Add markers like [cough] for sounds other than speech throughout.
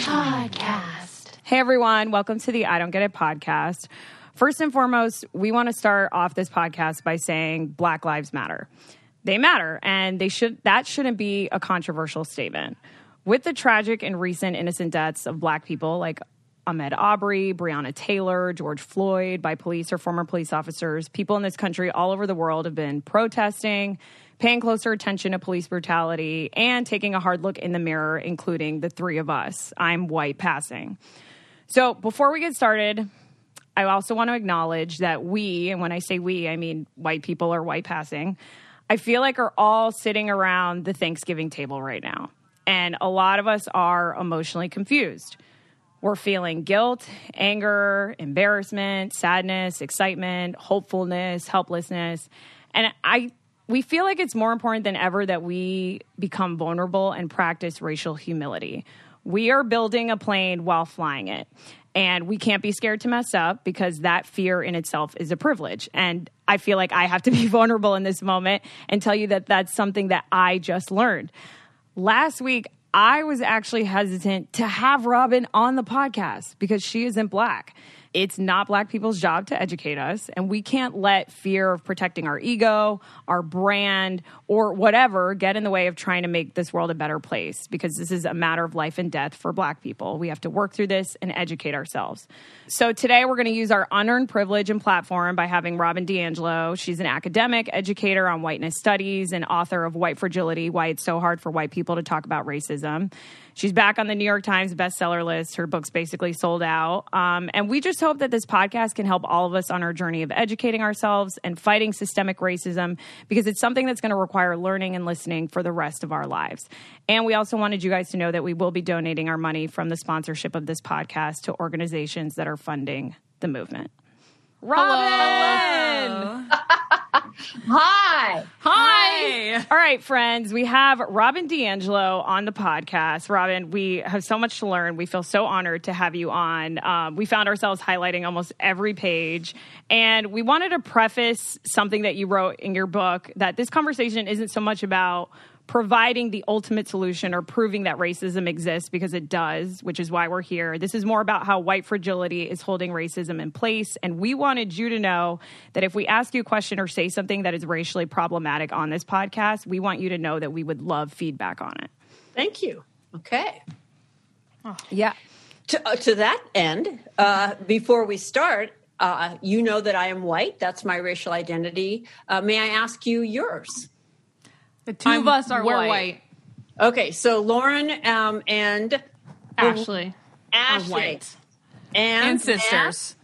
Podcast. Hey everyone, welcome to the I Don't Get It podcast. First and foremost, we want to start off this podcast by saying Black Lives Matter. They matter, and they should that shouldn't be a controversial statement. With the tragic and recent innocent deaths of black people like Ahmaud Arbery, Breonna Taylor, George Floyd by police or former police officers, people in this country all over the world have been protesting, paying closer attention to police brutality, and taking a hard look in the mirror, including the three of us. I'm white passing. So before we get started, I also want to acknowledge that we, and when I say we, I mean white people or white passing, I feel like are all sitting around the Thanksgiving table right now. And a lot of us are emotionally confused. We're feeling guilt, anger, embarrassment, sadness, excitement, hopefulness, helplessness. And I we feel like it's more important than ever that we become vulnerable and practice racial humility. We are building a plane while flying it. And we can't be scared to mess up because that fear in itself is a privilege. And I feel like I have to be [laughs] vulnerable in this moment and tell you that that's something that I just learned. Last week, I was actually hesitant to have Robin on the podcast because she isn't black. It's not black people's job to educate us, and we can't let fear of protecting our ego, our brand, or whatever get in the way of trying to make this world a better place because this is a matter of life and death for black people. We have to work through this and educate ourselves. So today we're going to use our unearned privilege and platform by having Robin DiAngelo. She's an academic, educator on whiteness studies, and author of White Fragility Why It's So Hard for White People to Talk About Racism. She's back on the New York Times bestseller list. Her book's basically sold out. Um, and we just hope that this podcast can help all of us on our journey of educating ourselves and fighting systemic racism because it's something that's going to require learning and listening for the rest of our lives. And we also wanted you guys to know that we will be donating our money from the sponsorship of this podcast to organizations that are funding the movement. Robin! [laughs] Hi. Hi. All right, friends. We have Robin DiAngelo on the podcast. Robin, we have so much to learn. We feel so honored to have you on. Um, we found ourselves highlighting almost every page. And we wanted to preface something that you wrote in your book that this conversation isn't so much about providing the ultimate solution or proving that racism exists because it does, which is why we're here. This is more about how white fragility is holding racism in place. And we wanted you to know that if we ask you a question or say something that is racially problematic on this podcast, we want you to know that we would love feedback on it. Thank you. Okay. Yeah. To, uh, to that end, uh, before we start, uh, you know that I am white. That's my racial identity. Uh, may I ask you yours? The 2 of us are we're white. Okay, so Lauren um, and Ashley. Ashley white. and, And sisters.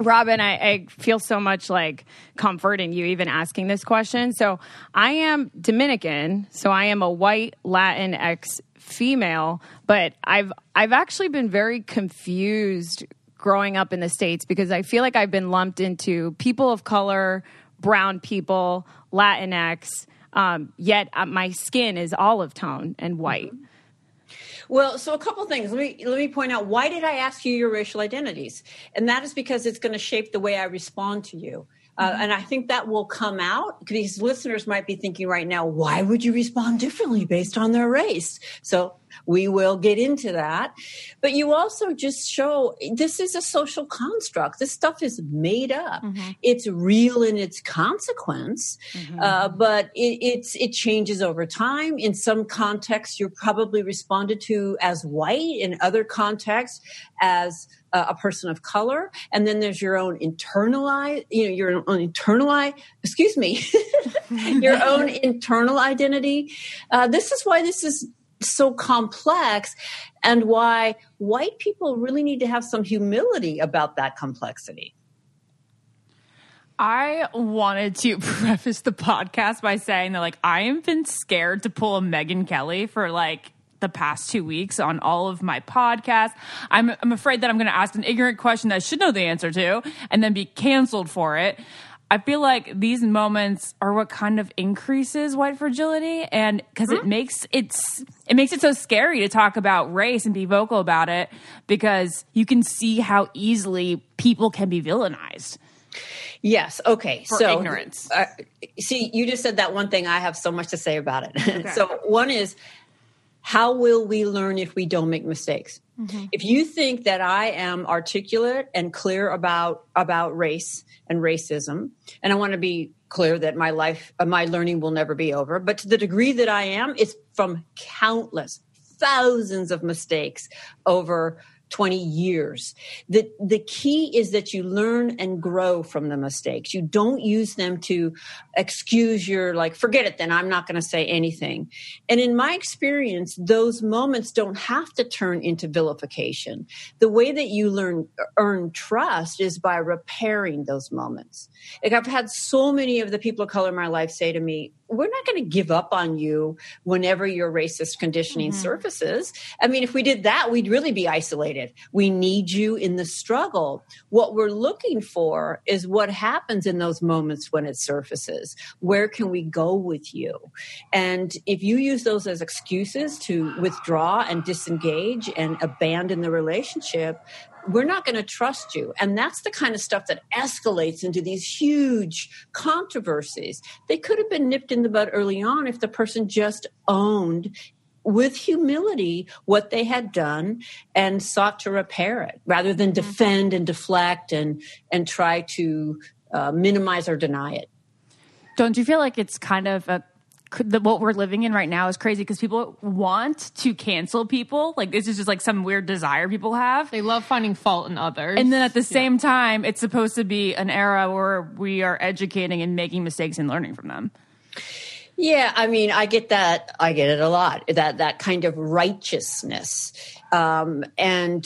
Robin, I, I feel so much like comfort in you even asking this question. So I am Dominican, so I am a white Latin ex female, but I've I've actually been very confused growing up in the States because I feel like I've been lumped into people of color, brown people, Latinx, um, yet uh, my skin is olive tone and white. Well, so a couple things. Let me let me point out why did I ask you your racial identities, and that is because it's going to shape the way I respond to you. Uh, and I think that will come out. These listeners might be thinking right now, why would you respond differently based on their race? So we will get into that. But you also just show this is a social construct. This stuff is made up. It's real in its consequence, uh, but it, it's it changes over time. In some contexts, you're probably responded to as white. In other contexts, as uh, a person of color, and then there's your own internalized, you know, your own internalized, excuse me, [laughs] your own internal identity. Uh, this is why this is so complex, and why white people really need to have some humility about that complexity. I wanted to [laughs] preface the podcast by saying that, like, I have been scared to pull a Megyn Kelly for like the past two weeks on all of my podcasts. I'm, I'm afraid that I'm going to ask an ignorant question that I should know the answer to and then be canceled for it. I feel like these moments are what kind of increases white fragility and because it makes it's it makes it so scary to talk about race and be vocal about it because you can see how easily people can be villainized. Yes. Okay. For so ignorance. Uh, see, you just said that one thing. I have so much to say about it. [laughs] so one is how will we learn if we don't make mistakes? If you think that I am articulate and clear about about race and racism, and I want to be clear that my life, uh, my learning will never be over, but to the degree that I am, it's from countless thousands of mistakes over 20 years. The, the key is that you learn and grow from the mistakes. You don't use them to excuse your, like, forget it then, I'm not going to say anything. And in my experience, those moments don't have to turn into vilification. The way that you learn, earn trust is by repairing those moments. Like, I've had so many of the people of color in my life say to me, we're not going to give up on you whenever your racist conditioning Mm-hmm. surfaces. I mean, if we did that, we'd really be isolated. We need you in the struggle. What we're looking for is what happens in those moments when it surfaces. Where can we go with you? And if you use those as excuses to withdraw and disengage and abandon the relationship, we're not going to trust you. And that's the kind of stuff that escalates into these huge controversies. They could have been nipped in the bud early on if the person just owned with humility what they had done and sought to repair it rather than defend and deflect and and try to uh, minimize or deny it Don't you feel like it's kind of a the, what we're living in right now is crazy because people want to cancel people. Like this is just like some weird desire people have. They love finding fault in others. And then at the same time, it's supposed to be an era where we are educating and making mistakes and learning from them. Yeah, I mean, I get that. I get it a lot. That that kind of righteousness, um, and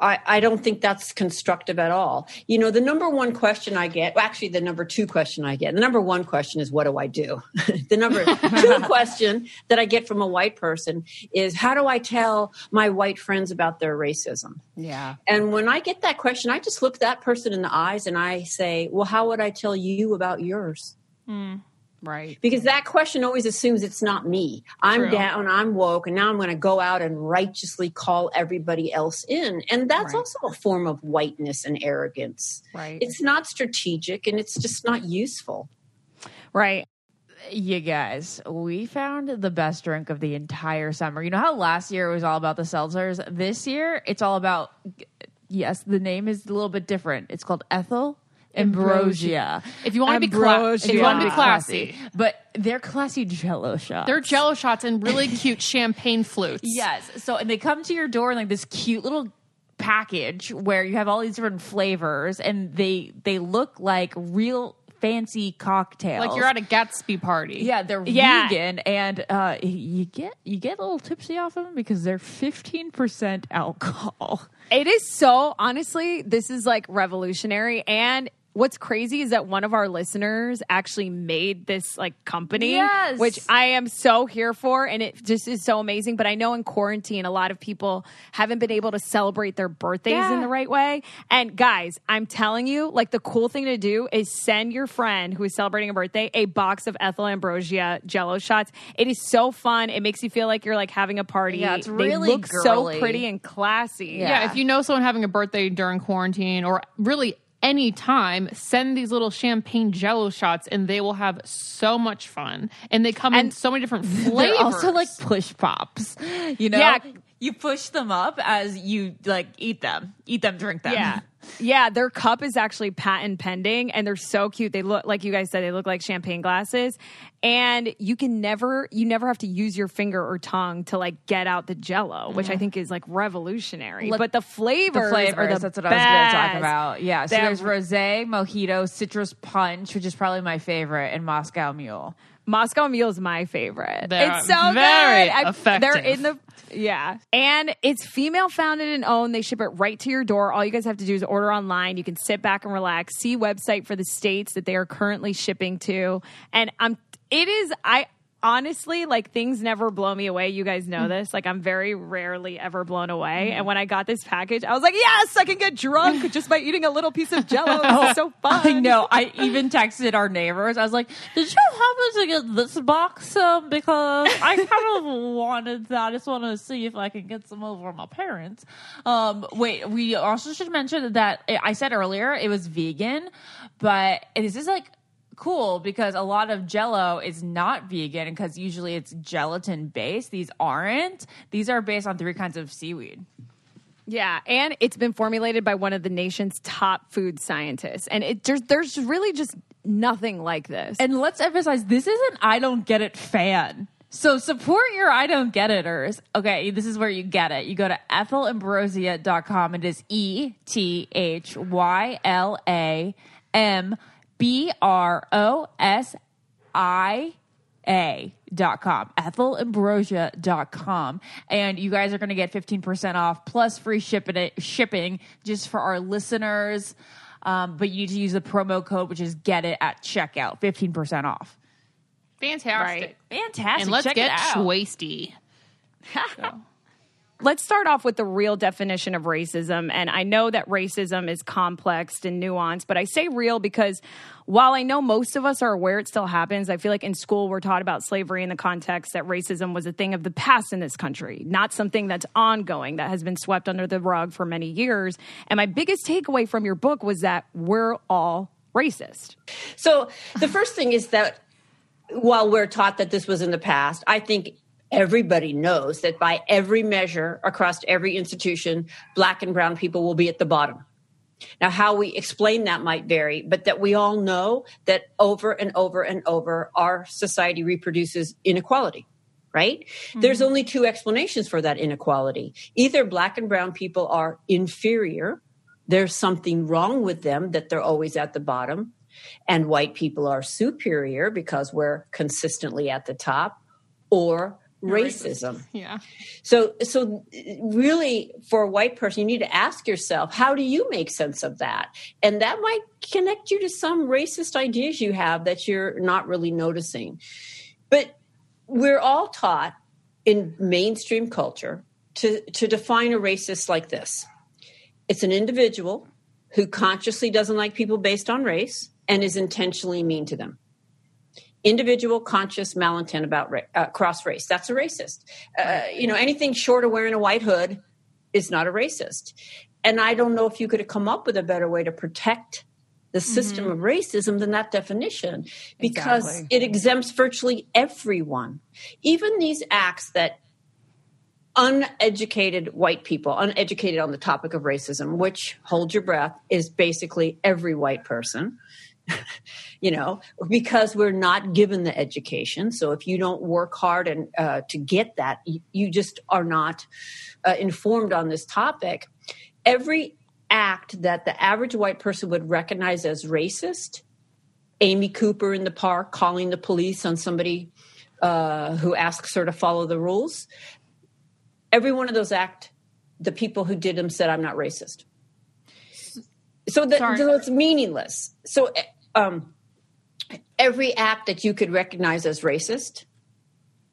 I, I don't think that's constructive at all. You know, the number one question I get, well, actually, the number two question I get. The number one question is, "What do I do?" [laughs] the number two [laughs] question that I get from a white person is, "How do I tell my white friends about their racism?" Yeah. And when I get that question, I just look that person in the eyes and I say, "Well, how would I tell you about yours?" Hmm. Right. because that question always assumes it's not me. I'm True. down, I'm woke, and now I'm going to go out and righteously call everybody else in. And that's Right. also a form of whiteness and arrogance. Right. It's not strategic and it's just not useful. Right. You guys, we found the best drink of the entire summer. You know how last year it was all about the seltzers? This year, it's all about, yes, the name is a little bit different. It's called Ethyl Ambrosia. if you want to be classy, if you want to be classy, But they're classy jello shots. they're Jello shots and really cute champagne flutes. Yes. So and they come to your door in like this cute little package where you have all these different flavors and they they look like real fancy cocktails. like you're at a Gatsby party. yeah, they're Yeah. vegan, and uh, you get you get a little tipsy off of them because they're fifteen percent alcohol. It is so honestly, this is like revolutionary. And what's crazy is that one of our listeners actually made this like company, Yes. which I am so here for. And it just is so amazing. But I know in quarantine, a lot of people haven't been able to celebrate their birthdays Yeah. in the right way. And guys, I'm telling you, like the cool thing to do is send your friend who is celebrating a birthday a box of Ethyl Ambrosia jello shots. It is so fun. It makes you feel like you're like having a party. Yeah, it's they really look girly. so pretty and classy. Yeah. Yeah, if you know someone having a birthday during quarantine or really any time, send these little champagne jello shots and they will have so much fun. And they come in so many different [laughs] flavors. Also like push pops. You know, Yeah. you push them up as you like eat them, eat them, drink them. Yeah. Yeah, their cup is actually patent pending and they're so cute. They look like you guys said they look like champagne glasses and you can never you never have to use your finger or tongue to like get out the jello, which I mm-hmm. think is like revolutionary. Look, but the flavors, the flavors. are the that's what I was going to talk about. Yeah. So They're- there's rosé, mojito, citrus punch, which is probably my favorite, and Moscow Mule. Moscow Mule is my favorite. They're it's so very good. I- effective. They're in the yeah, and it's female founded and owned. They ship it right to your door. All you guys have to do is order online. You can sit back and relax. See website for the states that they are currently shipping to, and I'm. It is I. Honestly, like things never blow me away. You guys know this. Like I'm very rarely ever blown away. And when I got this package, I was like, "Yes, I can get drunk [laughs] just by eating a little piece of Jello. [laughs] Is so fun." I know. I even texted our neighbors. I was like, "Did you happen to get this box? Um, because I kind of [laughs] wanted that. I just want to see if I can get some over my parents." Um, wait, we also should mention that I said earlier it was vegan, but this is like cool because a lot of jello is not vegan because usually it's gelatin based. These aren't. These are based on three kinds of seaweed. Yeah, and it's been formulated by one of the nation's top food scientists, and it there's there's really just nothing like this. And let's emphasize this isn't I don't get it fan. So support your I don't get iters. Okay, this is where you get it. You go to ethylambrosia.com. It is E T H Y L A M B R O S I A dot com ethylambrosia dot com and you guys are going to get 15% off plus free shipping shipping just for our listeners um, but you need to use the promo code which is get it at checkout 15% off Fantastic. Right. fantastic And let's Check get it out. schwasty. [laughs] Let's start off with the real definition of racism. And I know that racism is complex and nuanced, but I say real because while I know most of us are aware it still happens, I feel like in school we're taught about slavery in the context that racism was a thing of the past in this country, not something that's ongoing, that has been swept under the rug for many years. And my biggest takeaway from your book was that we're all racist. So the first thing is that while we're taught that this was in the past, I think everybody knows that by every measure across every institution, black and brown people will be at the bottom. Now, how we explain that might vary, but that we all know that over and over and over, our society reproduces inequality, right? Mm-hmm. There's only two explanations for that inequality. Either black and brown people are inferior, there's something wrong with them that they're always at the bottom, and white people are superior because we're consistently at the top, or racism. Yeah. So, so really, for a white person, you need to ask yourself, how do you make sense of that? And that might connect you to some racist ideas you have that you're not really noticing. But we're all taught in mainstream culture to, to define a racist like this it's an individual who consciously doesn't like people based on race and is intentionally mean to them individual conscious malintent about ra- uh, cross race. That's a racist. Uh, you know anything short of wearing a white hood is not a racist. And i don't know if you could have come up with a better way to protect the system of racism than that definition because Exactly. it exempts virtually everyone. Even these acts that uneducated white people, uneducated on the topic of racism, which hold your breath is basically every white person. [laughs] you know, because we're not given the education. So if you don't work hard and uh, to get that, you, you just are not uh, informed on this topic. Every act that the average white person would recognize as racist, Amy Cooper in the park calling the police on somebody uh, who asks her to follow the rules, every one of those act the people who did them said i'm not racist so that so it's meaningless so um, every act that you could recognize as racist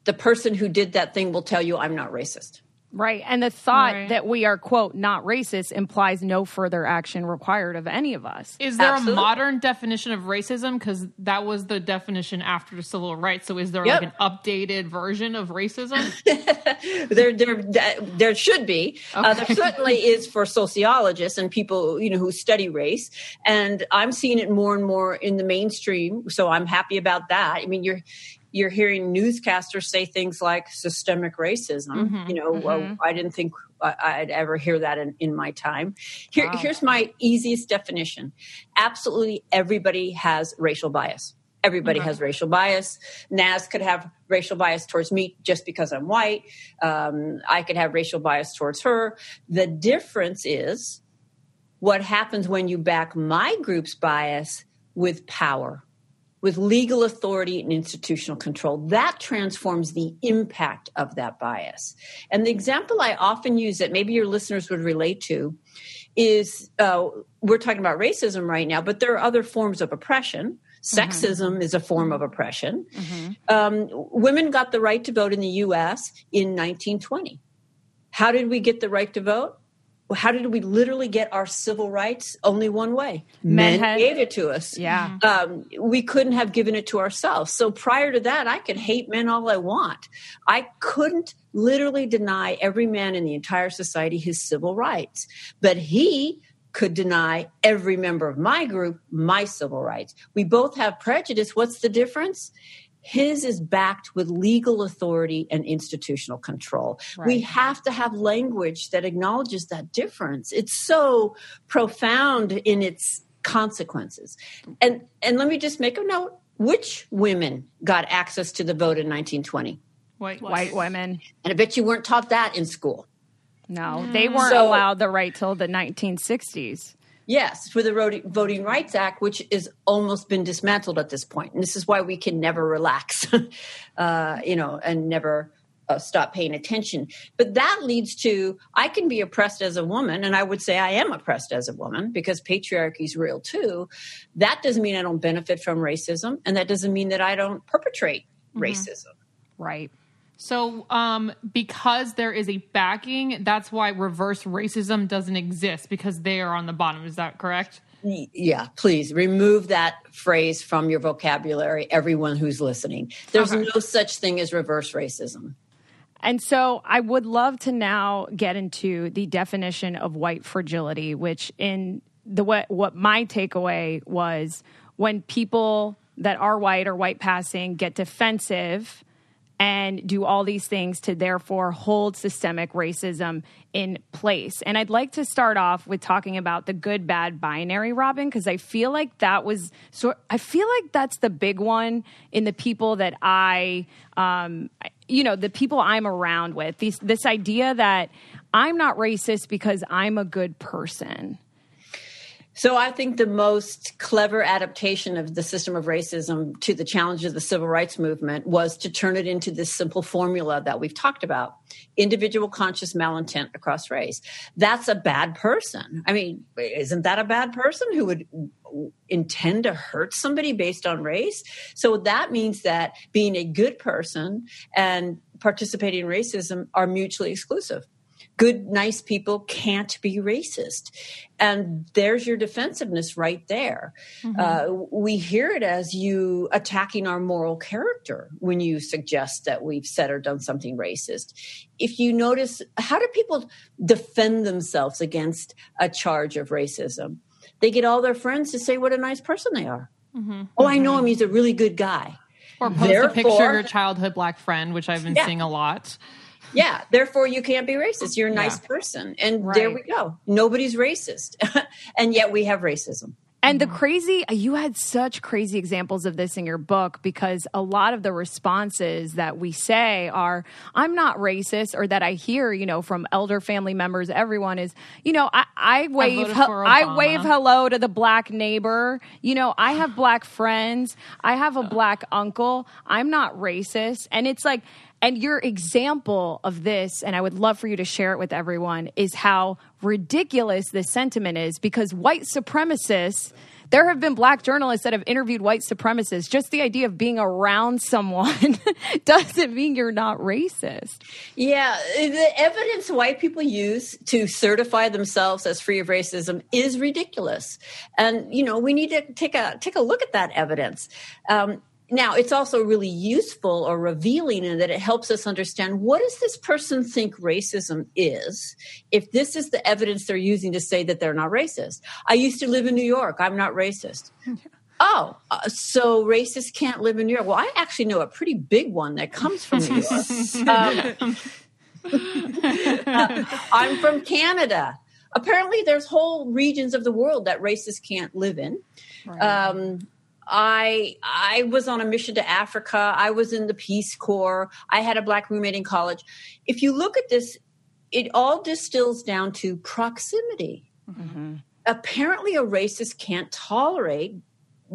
the person who did that thing will tell you i'm not racist Right. And the thought Right. that we are, quote, not racist implies no further action required of any of us. Is there Absolutely. a modern definition of racism? Because that was the definition after the civil rights. So is there Yep. like an updated version of racism? [laughs] there, there, there should be. Uh, there certainly is for sociologists and people you know who study race, and I'm seeing it more and more in the mainstream. So I'm happy about that. I mean, you're you're hearing newscasters say things like systemic racism. you know, well, I didn't think I'd ever hear that in, in my time. Here, Here's my easiest definition: absolutely everybody has racial bias. Everybody has racial bias. Naz could have racial bias towards me just because I'm white. Um, I could have racial bias towards her. The difference is what happens when you back my group's bias with power, with legal authority and institutional control. That transforms the impact of that bias. And the example I often use that maybe your listeners would relate to is uh, we're talking about racism right now, but there are other forms of oppression. Sexism is a form of oppression. Um, women got the right to vote in the US in 1920. How did we get the right to vote? Well, How did we literally get our civil rights? Only one way. Men, Men had- gave it to us. Yeah. Um, we couldn't have given it to ourselves. So prior to that, I could hate men all I want. I couldn't literally deny every man in the entire society his civil rights. But he could deny every member of my group my civil rights. We both have prejudice. What's the difference? His is backed with legal authority and institutional control. We have to have language that acknowledges that difference. It's so profound in its consequences. And and let me just make a note. Which women got access to the vote in 1920? White. White women. And I bet you weren't taught that in school. No, they weren't So- allowed the right till the 1960s. Yes, for the Voting Rights Act, which is almost been dismantled at this point. And this is why we can never relax, [laughs] uh, you know, and never uh, stop paying attention. But that leads to I can be oppressed as a woman, and I would say I am oppressed as a woman because patriarchy is real too. That doesn't mean I don't benefit from racism, and that doesn't mean that I don't perpetrate racism. Right. So, um, because there is a backing, that's why reverse racism doesn't exist because they are on the bottom. Is that correct? Yeah, please remove that phrase from your vocabulary, everyone who's listening. There's Okay. no such thing as reverse racism. And so I would love to now get into the definition of white fragility, which in the what, what my takeaway was when people that are white or white passing get defensive and do all these things to therefore hold systemic racism in place. And I'd like to start off with talking about the good bad binary, Robin, because I feel like that was so. I feel like that's the big one in the people that I, um, you know, the people I'm around with. These, this idea that I'm not racist because I'm a good person. So I think the most clever adaptation of the system of racism to the challenge of the civil rights movement was to turn it into this simple formula that we've talked about individual conscious malintent across race. That's a bad person. I mean, isn't that a bad person who would intend to hurt somebody based on race? So that means that being a good person and participating in racism are mutually exclusive good, nice people can't be racist. And there's your defensiveness right there. Mm-hmm. Uh, we hear it as you attacking our moral character when you suggest that we've said or done something racist. If you notice, how do people defend themselves against a charge of racism? They get all their friends to say what a nice person they are. Mm-hmm. Oh, I know mm-hmm. him. He's a really good guy. Or post a picture of your childhood black friend, which I've been Yeah. seeing a lot. Yeah, therefore you can't be racist. You're a nice Yeah. person. And there we go. Nobody's racist. [laughs] and yet we have racism. And the crazy, you had such crazy examples of this in your book because a lot of the responses that we say are, I'm not racist, or that I hear, you know, from elder family members, everyone is, you know, I, I wave, voted he- I wave hello to the black neighbor. You know, I have black friends. I have a black uncle. I'm not racist. And it's like, and your example of this, and I would love for you to share it with everyone, is how ridiculous this sentiment is because white supremacists, there have been black journalists that have interviewed white supremacists. Just the idea of being around someone [laughs] doesn't mean you're not racist. Yeah, the evidence white people use to certify themselves as free of racism is ridiculous, and you know we need to take a take a look at that evidence. Um, now, it's also really useful or revealing in that it helps us understand what does this person think racism is. If this is the evidence they're using to say that they're not racist, I used to live in New York. I'm not racist. Oh, uh, so racists can't live in New York. Well, I actually know a pretty big one that comes from New York. Um, [laughs] uh, I'm from Canada. Apparently, there's whole regions of the world that racists can't live in. Um, I I was on a mission to Africa. I was in the Peace Corps. I had a black roommate in college. If you look at this, it all distills down to proximity. Apparently, a racist can't tolerate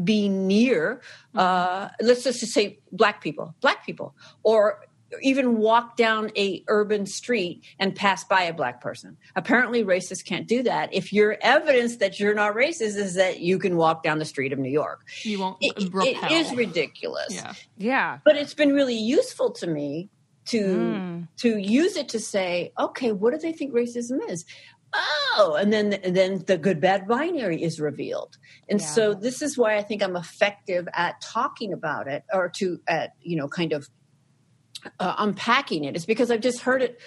being near, uh, let's just say black people, black people, or even walk down a urban street and pass by a black person. Apparently, racists can't do that. If your evidence that you're not racist is that you can walk down the street of New York, You won't it, it repel. is ridiculous. Yeah. Yeah. But it's been really useful to me to hmm. to use it to say, okay, what do they think racism is? Oh, and then and then the good bad binary is revealed. And so this is why I think I'm effective at talking about it or to at you know kind of uh, unpacking it. It's because I've just heard it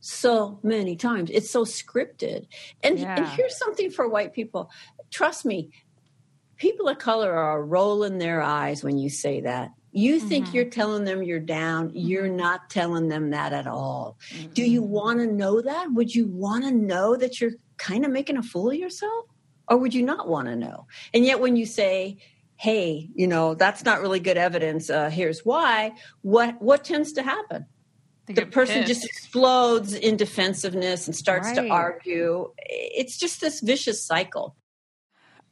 so many times. It's so scripted. And, and here's something for white people. Trust me, people of color are rolling their eyes when you say that. You think you're telling them you're down. You're not telling them that at all. Do you want to know that? Would you want to know that you're kind of making a fool of yourself? Or would you not want to know? And yet, when you say, hey, you know, that's not really good evidence, uh, here's why, what, what tends to happen? The person pissed. just explodes in defensiveness and starts to argue. It's just this vicious cycle.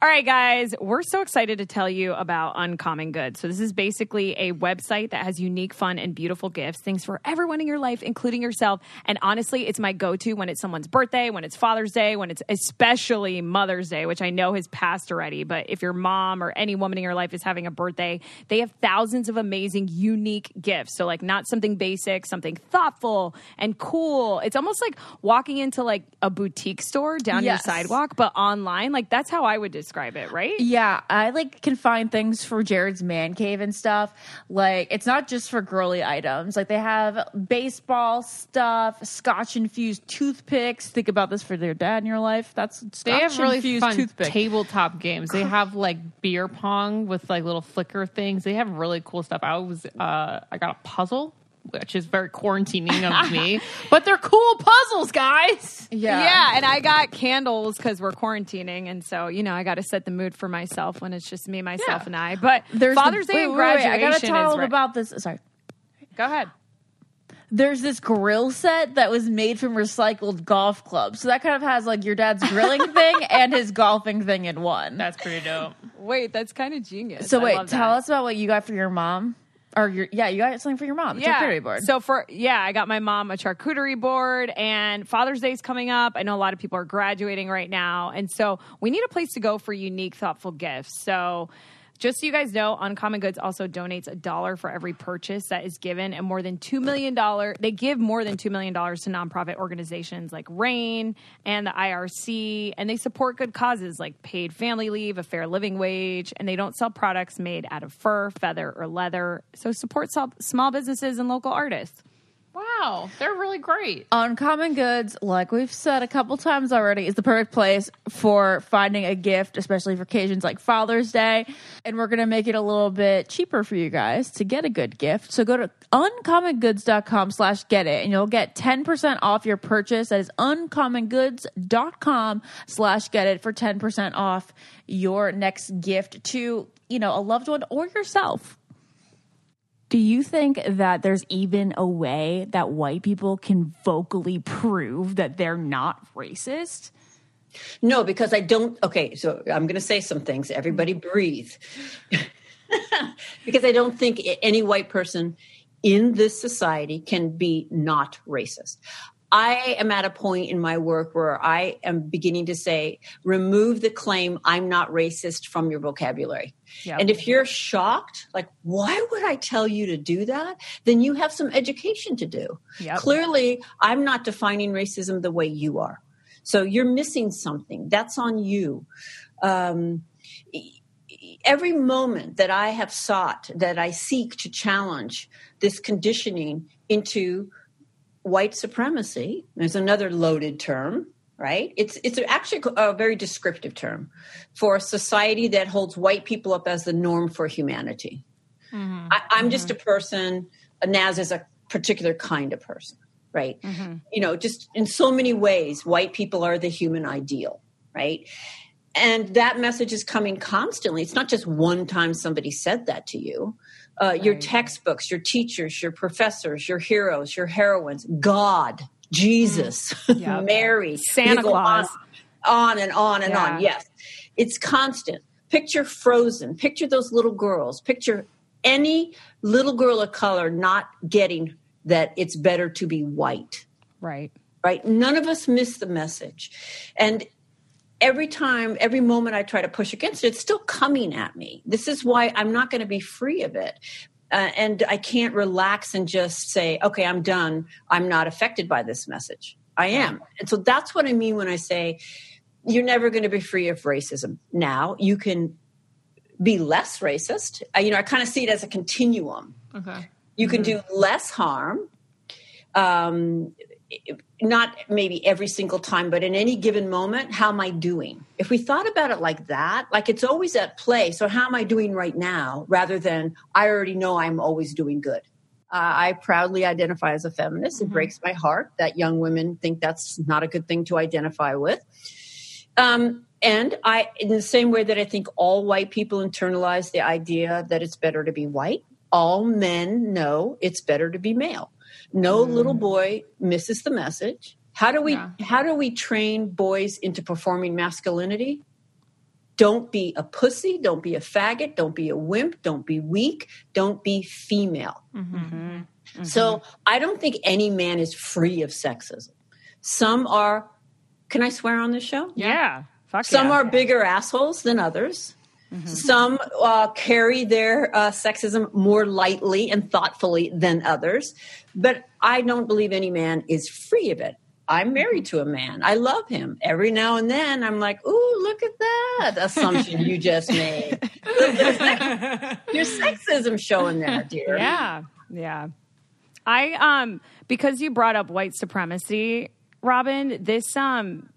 All right, guys, we're so excited to tell you about Uncommon Goods. So, this is basically a website that has unique, fun, and beautiful gifts, things for everyone in your life, including yourself. And honestly, it's my go to when it's someone's birthday, when it's Father's Day, when it's especially Mother's Day, which I know has passed already. But if your mom or any woman in your life is having a birthday, they have thousands of amazing, unique gifts. So, like, not something basic, something thoughtful and cool. It's almost like walking into like a boutique store down your sidewalk, but online. Like, that's how I would describe it, right? Yeah, I like can find things for Jared's man cave and stuff. Like it's not just for girly items. Like they have baseball stuff, scotch infused toothpicks. Think about this for their dad in your life. That's They have really fun toothpick. tabletop games. They [laughs] have like beer pong with like little flicker things. They have really cool stuff. I was uh I got a puzzle, which is very quarantining of me. [laughs] But they're cool puzzles, guys. yeah. Yeah, and I got candles because we're quarantining, and so you know I got to set the mood for myself when it's just me, myself, Yeah. and I. But There's Father's the, Day wait, and wait, wait, graduation I gotta tell them right- about this. Sorry. Go ahead. There's this grill set that was made from recycled golf clubs. So that kind of has like your dad's grilling [laughs] thing and his golfing thing in one. That's pretty dope. Wait, that's kind of genius. so I wait, tell that. us about what you got for your mom. Or your yeah, you got something for your mom. a charcuterie board. So for yeah, I got my mom a charcuterie board, and Father's Day is coming up. I know a lot of people are graduating right now, and so we need a place to go for unique, thoughtful gifts. So. Just so you guys know, Uncommon Goods also donates a dollar for every purchase that is given, and more than $2 million. They give more than $2 million to nonprofit organizations like RAINN and the IRC, and they support good causes like paid family leave, a fair living wage, and they don't sell products made out of fur, feather, or leather. So support small- small businesses and local artists. Wow, they're really great. Uncommon Goods, like we've said a couple times already, is the perfect place for finding a gift, especially for occasions like Father's Day. And we're going to make it a little bit cheaper for you guys to get a good gift. So go to uncommongoods.com slash get it and you'll get 10% off your purchase. That is uncommongoods.com slash get it for 10% off your next gift to, you know, a loved one or yourself. Do you think that there's even a way that white people can vocally prove that they're not racist? No, because I don't. Okay, so I'm going to say some things. Everybody breathe. [laughs] because I don't think any white person in this society can be not racist. I am at a point in my work where I am beginning to say, remove the claim I'm not racist from your vocabulary. And if you're shocked, like, why would I tell you to do that? Then you have some education to do. Yep. Clearly, I'm not defining racism the way you are. So you're missing something. That's on you. Um, every moment that I have sought, that I seek to challenge this conditioning into white supremacy, there's another loaded term, right? It's it's actually a very descriptive term for a society that holds white people up as the norm for humanity. Mm-hmm. I, I'm just mm-hmm. a person. Naz is a particular kind of person, right? Mm-hmm. You know, just in so many ways, white people are the human ideal, right? And that message is coming constantly. It's not just one time somebody said that to you. Uh, Your textbooks, your teachers, your professors, your heroes, your heroines, God, Jesus, [laughs] Mary, Santa Claus. On, on and on and Yeah. on. Yes. It's constant. Picture Frozen. Picture those little girls. Picture any little girl of color not getting that it's better to be white Right. right? None of us miss the message. And every time, every moment I try to push against it, it's still coming at me. This is why I'm not going to be free of it. Uh, and I can't relax and just say, okay, I'm done. I'm not affected by this message. I am. And so that's what I mean when I say you're never going to be free of racism. Now, you can be less racist. I, you know, I kind of see it as a continuum Okay. you can do less harm um, not maybe every single time, but in any given moment, how am I doing? If we thought about it like that, like it's always at play. So, how am I doing right now rather than I already know I'm always doing good? Uh, I proudly identify as a feminist. It breaks my heart that young women think that's not a good thing to identify with. Um, and I, in the same way that I think all white people internalize the idea that it's better to be white, all men know it's better to be male. No mm. little boy misses the message. How do we Yeah. how do we train boys into performing masculinity? Don't be a pussy, don't be a faggot, don't be a wimp, don't be weak, don't be female. Mm-hmm. Mm-hmm. Mm-hmm. So I don't think any man is free of sexism. Some are can I swear on this show? Yeah. Fuck Some yeah. are bigger assholes than others. Some uh, carry their uh, sexism more lightly and thoughtfully than others. But I don't believe any man is free of it. I'm married to a man. I love him. Every now and then, I'm like, "Ooh, look at that assumption you just made. [laughs] Your sexism showing there, dear." Yeah. Yeah. I um because you brought up white supremacy, Robin, this um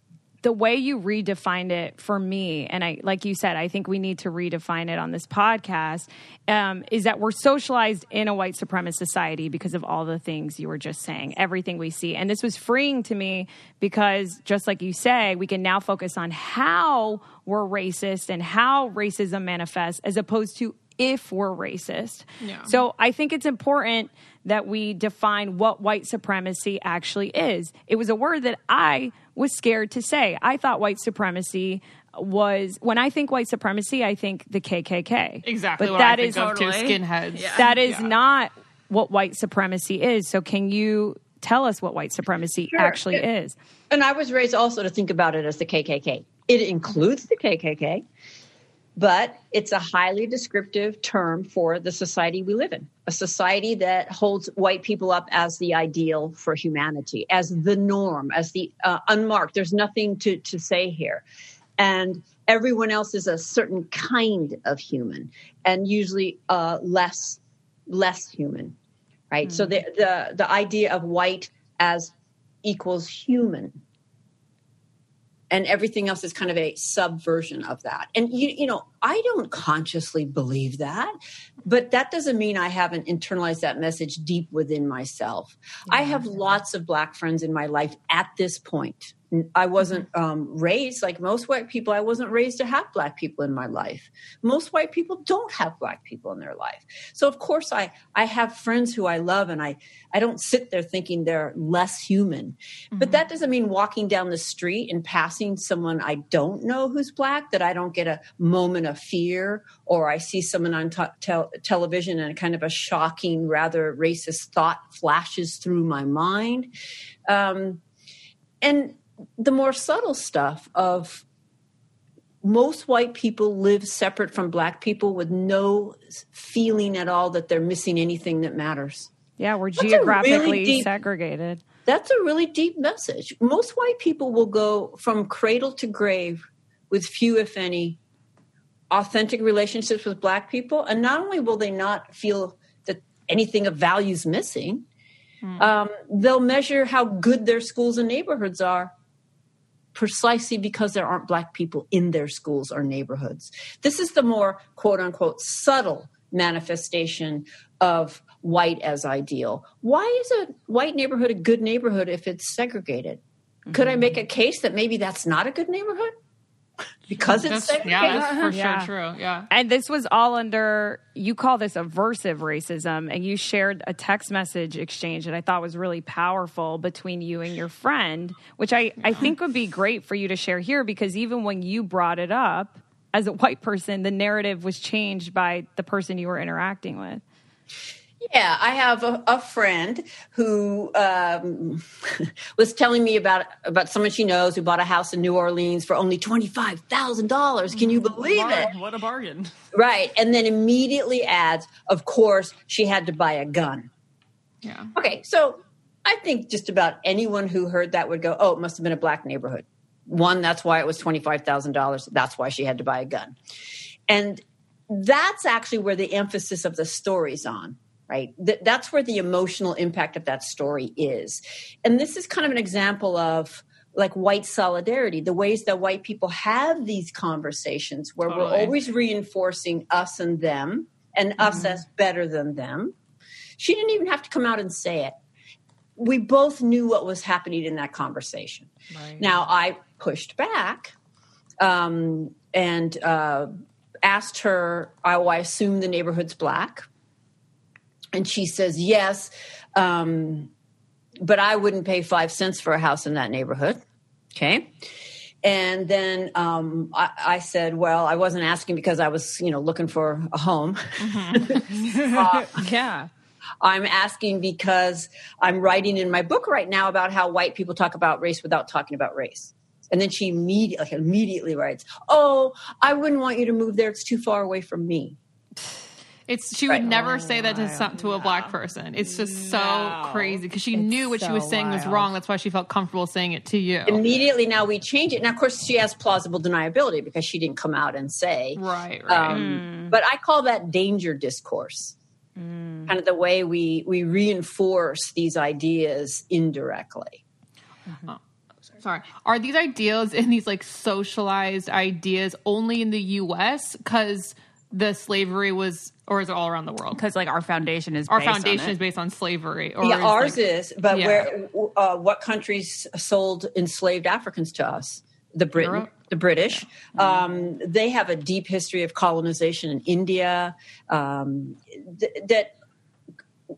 the way you redefined it for me, and I like you said, I think we need to redefine it on this podcast, um, is that we're socialized in a white supremacist society because of all the things you were just saying, everything we see. And this was freeing to me because just like you say, we can now focus on how we're racist and how racism manifests as opposed to if we're racist. Yeah. So I think it's important that we define what white supremacy actually is. It was a word that I was scared to say. I thought white supremacy was when I think white supremacy, I think the KKK. Exactly But what that I think is. Totally. Skinheads. that is Yeah. not what white supremacy is. So can you tell us what white supremacy Sure. actually Yeah. is? And I was raised also to think about it as the KKK. It includes the KKK, but it's a highly descriptive term for the society we live in. A society that holds white people up as the ideal for humanity, as the norm, as the uh, unmarked. There's nothing to, to say here. And everyone else is a certain kind of human and usually uh, less less human right so the, the the idea of white as equals human and everything else is kind of a subversion of that. And you you know i don't consciously believe that but that doesn't mean i haven't internalized that message deep within myself i have lots of black friends in my life at this point I wasn't um, raised like most white people. I wasn't raised to have black people in my life. Most white people don't have black people in their life. So of course I I have friends who I love, and I I don't sit there thinking they're less human. But that doesn't mean walking down the street and passing someone I don't know who's black that I don't get a moment of fear, or I see someone on t- tel- television and kind of a shocking, rather racist thought flashes through my mind. Um, and the more subtle stuff of most white people live separate from black people with no feeling at all that they're missing anything that matters. Yeah, we're really geographically deep- segregated. That's a really deep message. Most white people will go from cradle to grave with few, if any, authentic relationships with black people. And not only will they not feel that anything of value is missing, um, they'll measure how good their schools and neighborhoods are precisely because there aren't black people in their schools or neighborhoods. This is the more quote unquote subtle manifestation of white as ideal. Why is a white neighborhood a good neighborhood if it's segregated? Could I make a case that maybe that's not a good neighborhood? Because it's That's, segregated? yeah, that's for Yeah. sure true. Yeah. And this was all under, you call this aversive racism, and you shared a text message exchange that I thought was really powerful between you and your friend, which I, I think would be great for you to share here because even when you brought it up as a white person, the narrative was changed by the person you were interacting with. Yeah, I have a, a friend who um, [laughs] was telling me about about someone she knows who bought a house in New Orleans for only twenty five thousand dollars. Can you believe it? What a bargain. Right, and then immediately adds, "Of course, she had to buy a gun." Yeah. Okay, so I think just about anyone who heard that would go, "Oh, it must have been a black neighborhood." One, that's why it was twenty five thousand dollars. That's why she had to buy a gun, and that's actually where the emphasis of the story's on. Right? right? Th- that's where the emotional impact of that story is. And this is kind of an example of like white solidarity, the ways that white people have these conversations where we're always reinforcing us and them and us as better than them. She didn't even have to come out and say it. We both knew what was happening in that conversation. Now, I pushed back um, and uh, asked her, oh, I assume the neighborhood's black. And she says, yes, um, but I wouldn't pay five cents for a house in that neighborhood. Okay. And then um, I, I said, well, I wasn't asking because I was, you know, looking for a home. [laughs] [laughs] Yeah. I'm asking because I'm writing in my book right now about how white people talk about race without talking about race. And then she immediately, like, immediately writes, "Oh, I wouldn't want you to move there. It's too far away from me." It's she would Right. never say that to some, to a black person. It's just so crazy because she knew what she was so saying was wrong. That's why she felt comfortable saying it to you. Immediately now we change it. Now, of course, she has plausible deniability because she didn't come out and say, Right, right. Um, hmm. But I call that danger discourse. Hmm. Kind of the way we we reinforce these ideas indirectly. Uh, sorry. Are these ideas and these like socialized ideas only in the US because the slavery was, or is it all around the world? because like our foundation is Our based on foundation it. is based on slavery. Or yeah, is, ours like- is, but Yeah. where uh, what countries sold enslaved Africans to us? The Britain, Europe? the British. Um, they have a deep history of colonization in India. Um, th- that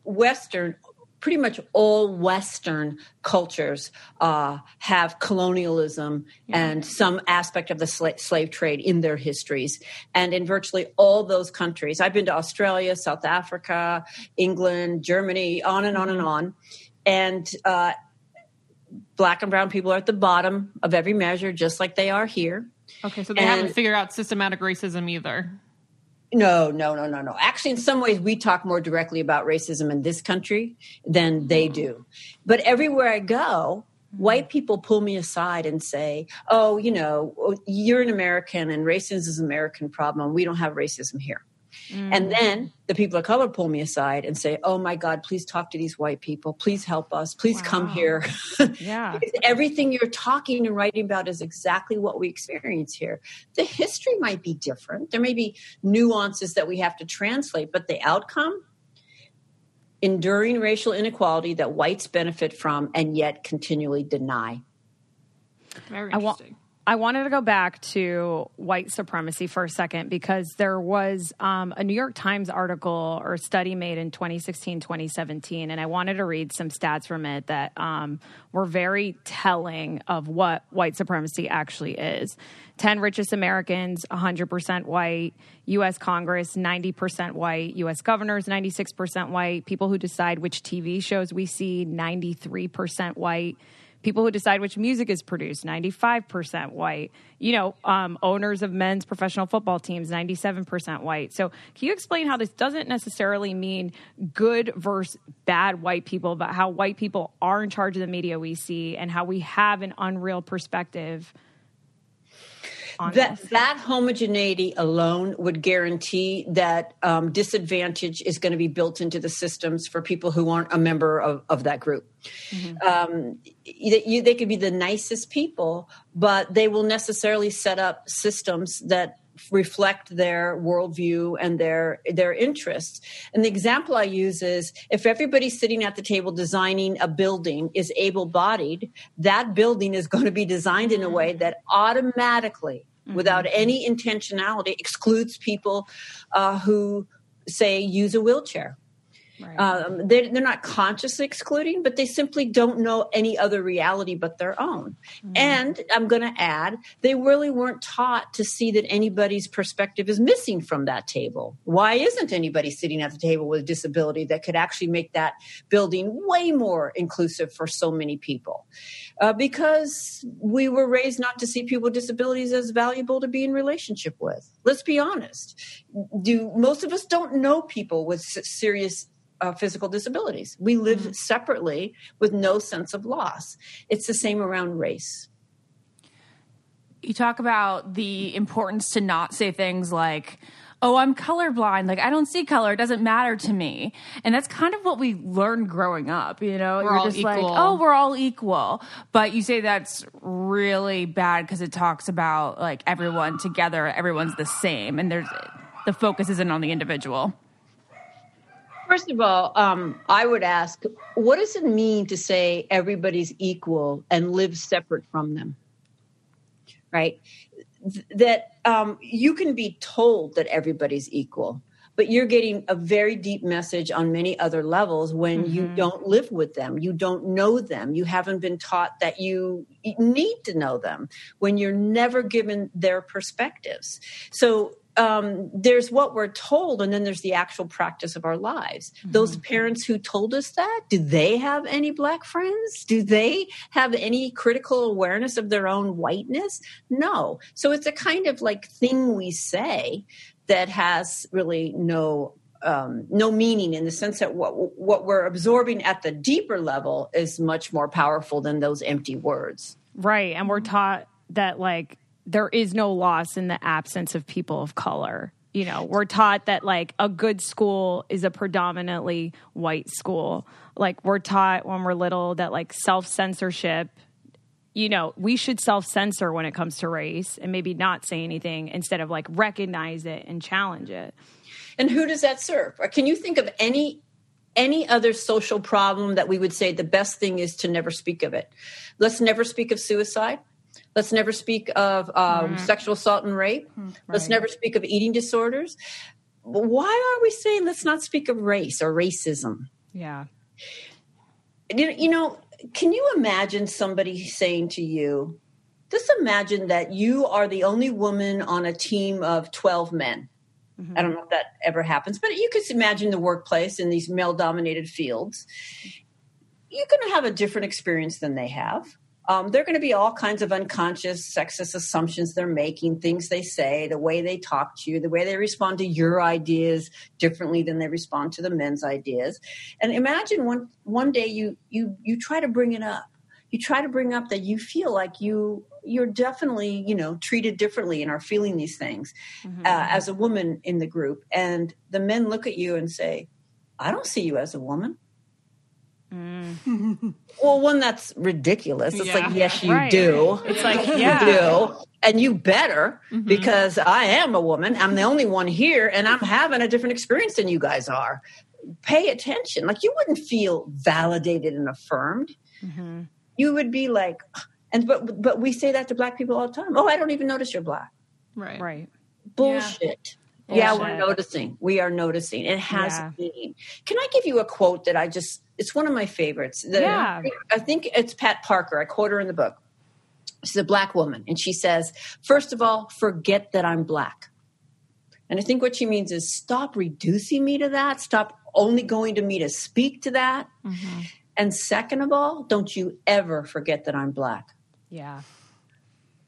Western, pretty much all Western cultures uh, have colonialism and some aspect of the sla- slave trade in their histories. And in virtually all those countries, I've been to Australia, South Africa, England, Germany, on and on and on. And uh, black and brown people are at the bottom of every measure, just like they are here. Okay, so they And- haven't figured out systematic racism either. No, no, no, no, no. Actually, in some ways, we talk more directly about racism in this country than they do. But everywhere I go, white mm-hmm. people pull me aside and say, "Oh, you know, oh, you're an American, and racism is an American problem. We don't have racism here." And mm. then the people of color pull me aside and say, "Oh my God, please talk to these white people. Please help us. Please come here." [laughs] Yeah. Because everything you're talking and writing about is exactly what we experience here. The history might be different. There may be nuances that we have to translate, but the outcome enduring racial inequality that whites benefit from and yet continually deny. Very I wa- interesting. I wanted to go back to white supremacy for a second because there was um, a New York Times article or study made in 2016, 2017, and I wanted to read some stats from it that um, were very telling of what white supremacy actually is. 10 richest Americans, 100% white, U.S. Congress, 90% white, U.S. governors, 96% white, people who decide which TV shows we see, 93% white people who decide which music is produced 95% white. You know um, owners of men's professional football teams 97% white. So can you explain how this doesn't necessarily mean good versus bad white people but how white people are in charge of the media we see and how we have an unreal perspective That this? that homogeneity alone would guarantee that um, disadvantage is going to be built into the systems for people who aren't a member of, of that group. Um, you, you- they could be the nicest people, but they will necessarily set up systems that reflect their worldview and their their interests. And the example I use is if everybody sitting at the table designing a building is able-bodied, that building is going to be designed in a way that automatically, without any intentionality, excludes people uh, who say use a wheelchair. Um, they, they're not consciously excluding, but they simply don't know any other reality but their own. And I'm going to add, they really weren't taught to see that anybody's perspective is missing from that table. Why isn't anybody sitting at the table with a disability that could actually make that building way more inclusive for so many people? Uh, because we were raised not to see people with disabilities as valuable to be in relationship with. Let's be honest. Do most of us don't know people with serious uh, physical disabilities? We live separately with no sense of loss. It's the same around race. you talk about the importance to not say things like oh, I'm colorblind. Like, I don't see color. It doesn't matter to me. And that's kind of what we learned growing up, you know? You're all just like, equal. oh, we're all equal. But you say that's really bad because it talks about like everyone together, everyone's the same. And there's the focus isn't on the individual. First of all, um, I would ask, what does it mean to say everybody's equal and live separate from them? Right? Th- That um, you can be told that everybody's equal, but you're getting a very deep message on many other levels when you don't live with them. You don't know them. You haven't been taught that you need to know them when you're never given their perspectives. So um, there's what we're told, and then there's the actual practice of our lives. Those parents who told us that, do they have any black friends? Do they have any critical awareness of their own whiteness? No. So it's a kind of like thing we say that has really no um, no meaning in the sense that what what we're absorbing at the deeper level is much more powerful than those empty words. Right. And we're taught that like there is no loss in the absence of people of color. You know, we're taught that like a good school is a predominantly white school. Like we're taught when we're little that like self censorship, you know, we should self censor when it comes to race and maybe not say anything instead of like recognize it and challenge it. And who does that serve? Can you think of any any other social problem that we would say the best thing is to never speak of it? Let's never speak of suicide. Let's never speak of um, mm. sexual assault and rape. Hmm, let's never speak of eating disorders. Why are we saying let's not speak of race or racism? Yeah. You know, can you imagine somebody saying to you, just imagine that you are the only woman on a team of 12 men. Mm-hmm. I don't know if that ever happens, but you could imagine the workplace in these male dominated fields. You're going to have a different experience than they have. Um, there are going to be all kinds of unconscious sexist assumptions they're making, things they say, the way they talk to you, the way they respond to your ideas differently than they respond to the men's ideas. And imagine one one day you you you try to bring it up. You try to bring up that you feel like you you're definitely you know treated differently and are feeling these things uh, as a woman in the group, and the men look at you and say, "I don't see you as a woman." Mm. [laughs] well, one that's ridiculous. It's like, yes, you Right. do. It's like, You do. And you better mm-hmm. because I am a woman. I'm the only one here and I'm having a different experience than you guys are. Pay attention. Like you wouldn't feel validated and affirmed. Mm-hmm. You would be like, and but but we say that to black people all the time. Oh, I don't even notice you're black. Right. Right. Bullshit. Yeah, we're noticing. We are noticing. It has Yeah. meaning. Can I give you a quote that I just, it's one of my favorites. Yeah. I, think, I think it's Pat Parker. I quote her in the book. She's a black woman. And she says, first of all, forget that I'm black. And I think what she means is stop reducing me to that. Stop only going to me to speak to that. Mm-hmm. And second of all, don't you ever forget that I'm black. Yeah.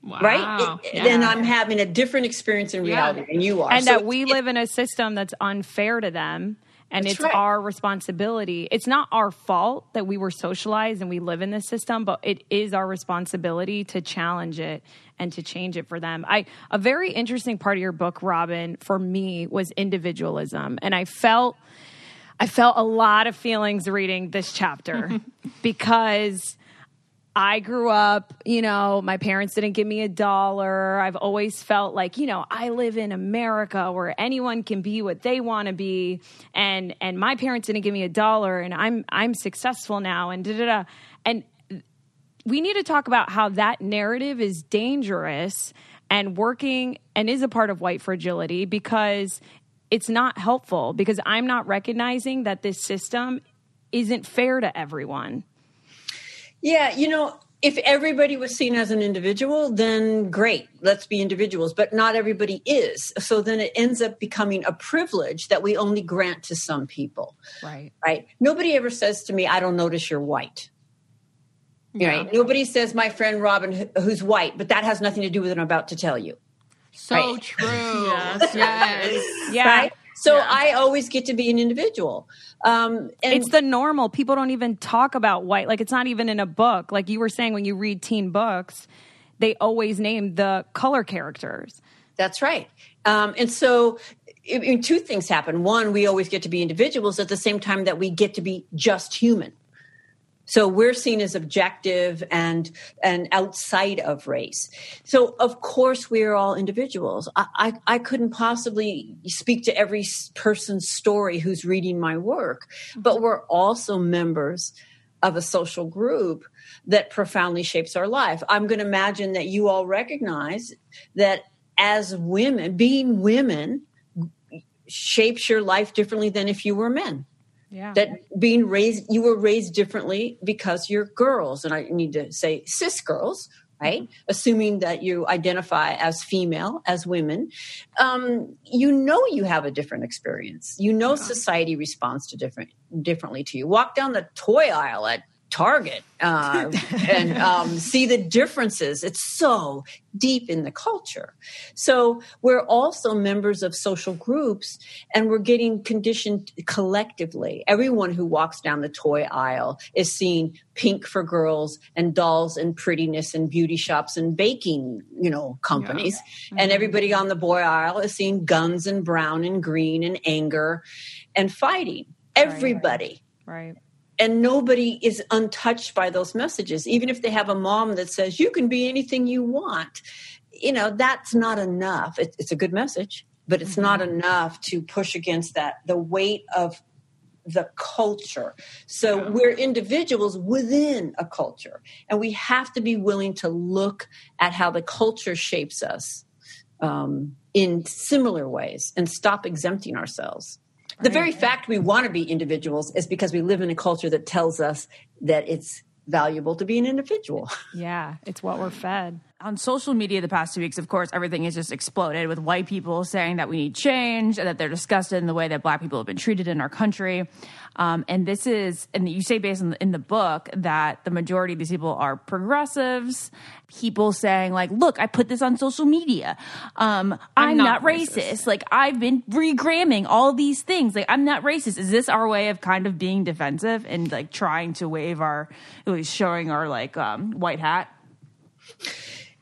Wow. Right? Yeah. Then I'm having a different experience in reality than you are. and So that we it's- live in a system that's unfair to them and it's right. our responsibility it's not our fault that we were socialized and we live in this system but it is our responsibility to challenge it and to change it for them i a very interesting part of your book robin for me was individualism and i felt i felt a lot of feelings reading this chapter [laughs] because I grew up, you know, my parents didn't give me a dollar. I've always felt like, you know, I live in America where anyone can be what they want to be and and my parents didn't give me a dollar and I'm I'm successful now and da da da. And we need to talk about how that narrative is dangerous and working and is a part of white fragility because it's not helpful because I'm not recognizing that this system isn't fair to everyone. Yeah, you know, if everybody was seen as an individual, then great, let's be individuals. But not everybody is. So then it ends up becoming a privilege that we only grant to some people, Right. right? Nobody ever says to me, I don't notice you're white. Right? Nobody says, my friend Robin, who's white, but that has nothing to do with what I'm about to tell you. So Right. true. [laughs] yes. yes. [laughs] Yeah. Right? So I always get to be an individual. Um, and it's the normal. People don't even talk about white. Like it's not even in a book. Like you were saying when you read teen books, they always name the color characters. That's right. Um, and so I mean, two things happen. One, we always get to be individuals at the same time that we get to be just human. So we're seen as objective and and outside of race. So of course we are all individuals. I, I, I couldn't possibly speak to every person's story who's reading my work, but mm-hmm. we're also members of a social group that profoundly shapes our life. I'm going to imagine that you all recognize that as women, being women shapes your life differently than if you were men. Yeah. That being raised, you were raised differently because you're girls, and I need to say cis girls, right? Assuming that you identify as female, as women, um, you know you have a different experience. You know society responds to different differently to you. Walk down the toy aisle at Target uh, [laughs] and um, see the differences. It's so deep in the culture. So we're also members of social groups and we're getting conditioned collectively. Everyone who walks down the toy aisle is seeing pink for girls and dolls and prettiness and beauty shops and baking, you know, companies. Yeah. And everybody on the boy aisle is seeing guns and brown and green and anger and fighting. Everybody. right. right and nobody is untouched by those messages even if they have a mom that says you can be anything you want you know that's not enough it, it's a good message but it's mm-hmm. not enough to push against that the weight of the culture so yeah. we're individuals within a culture and we have to be willing to look at how the culture shapes us um, in similar ways and stop exempting ourselves the very fact we want to be individuals is because we live in a culture that tells us that it's valuable to be an individual. Yeah, it's what we're fed. On social media the past two weeks, of course, everything has just exploded with white people saying that we need change and that they're disgusted in the way that black people have been treated in our country. Um, and this is, and you say based in the, in the book that the majority of these people are progressives, people saying like, look, I put this on social media. Um, I'm, I'm, not, not racist. racist. Like I've been regramming all these things. Like I'm not racist. Is this our way of kind of being defensive and like trying to wave our, at least showing our like um, white hat?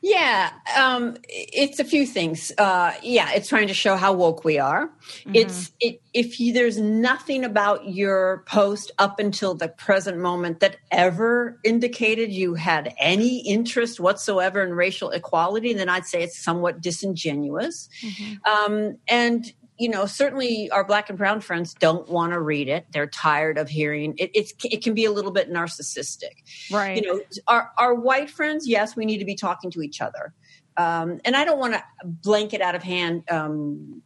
Yeah, um, it's a few things. Uh, yeah, it's trying to show how woke we are. Mm-hmm. It's it, if you, there's nothing about your post up until the present moment that ever indicated you had any interest whatsoever in racial equality, then I'd say it's somewhat disingenuous. Mm-hmm. Um, and you know, certainly our black and brown friends don't want to read it. They're tired of hearing it. It's, it can be a little bit narcissistic. Right. You know, our, our white friends, yes, we need to be talking to each other. Um, and I don't want to blanket out of hand um,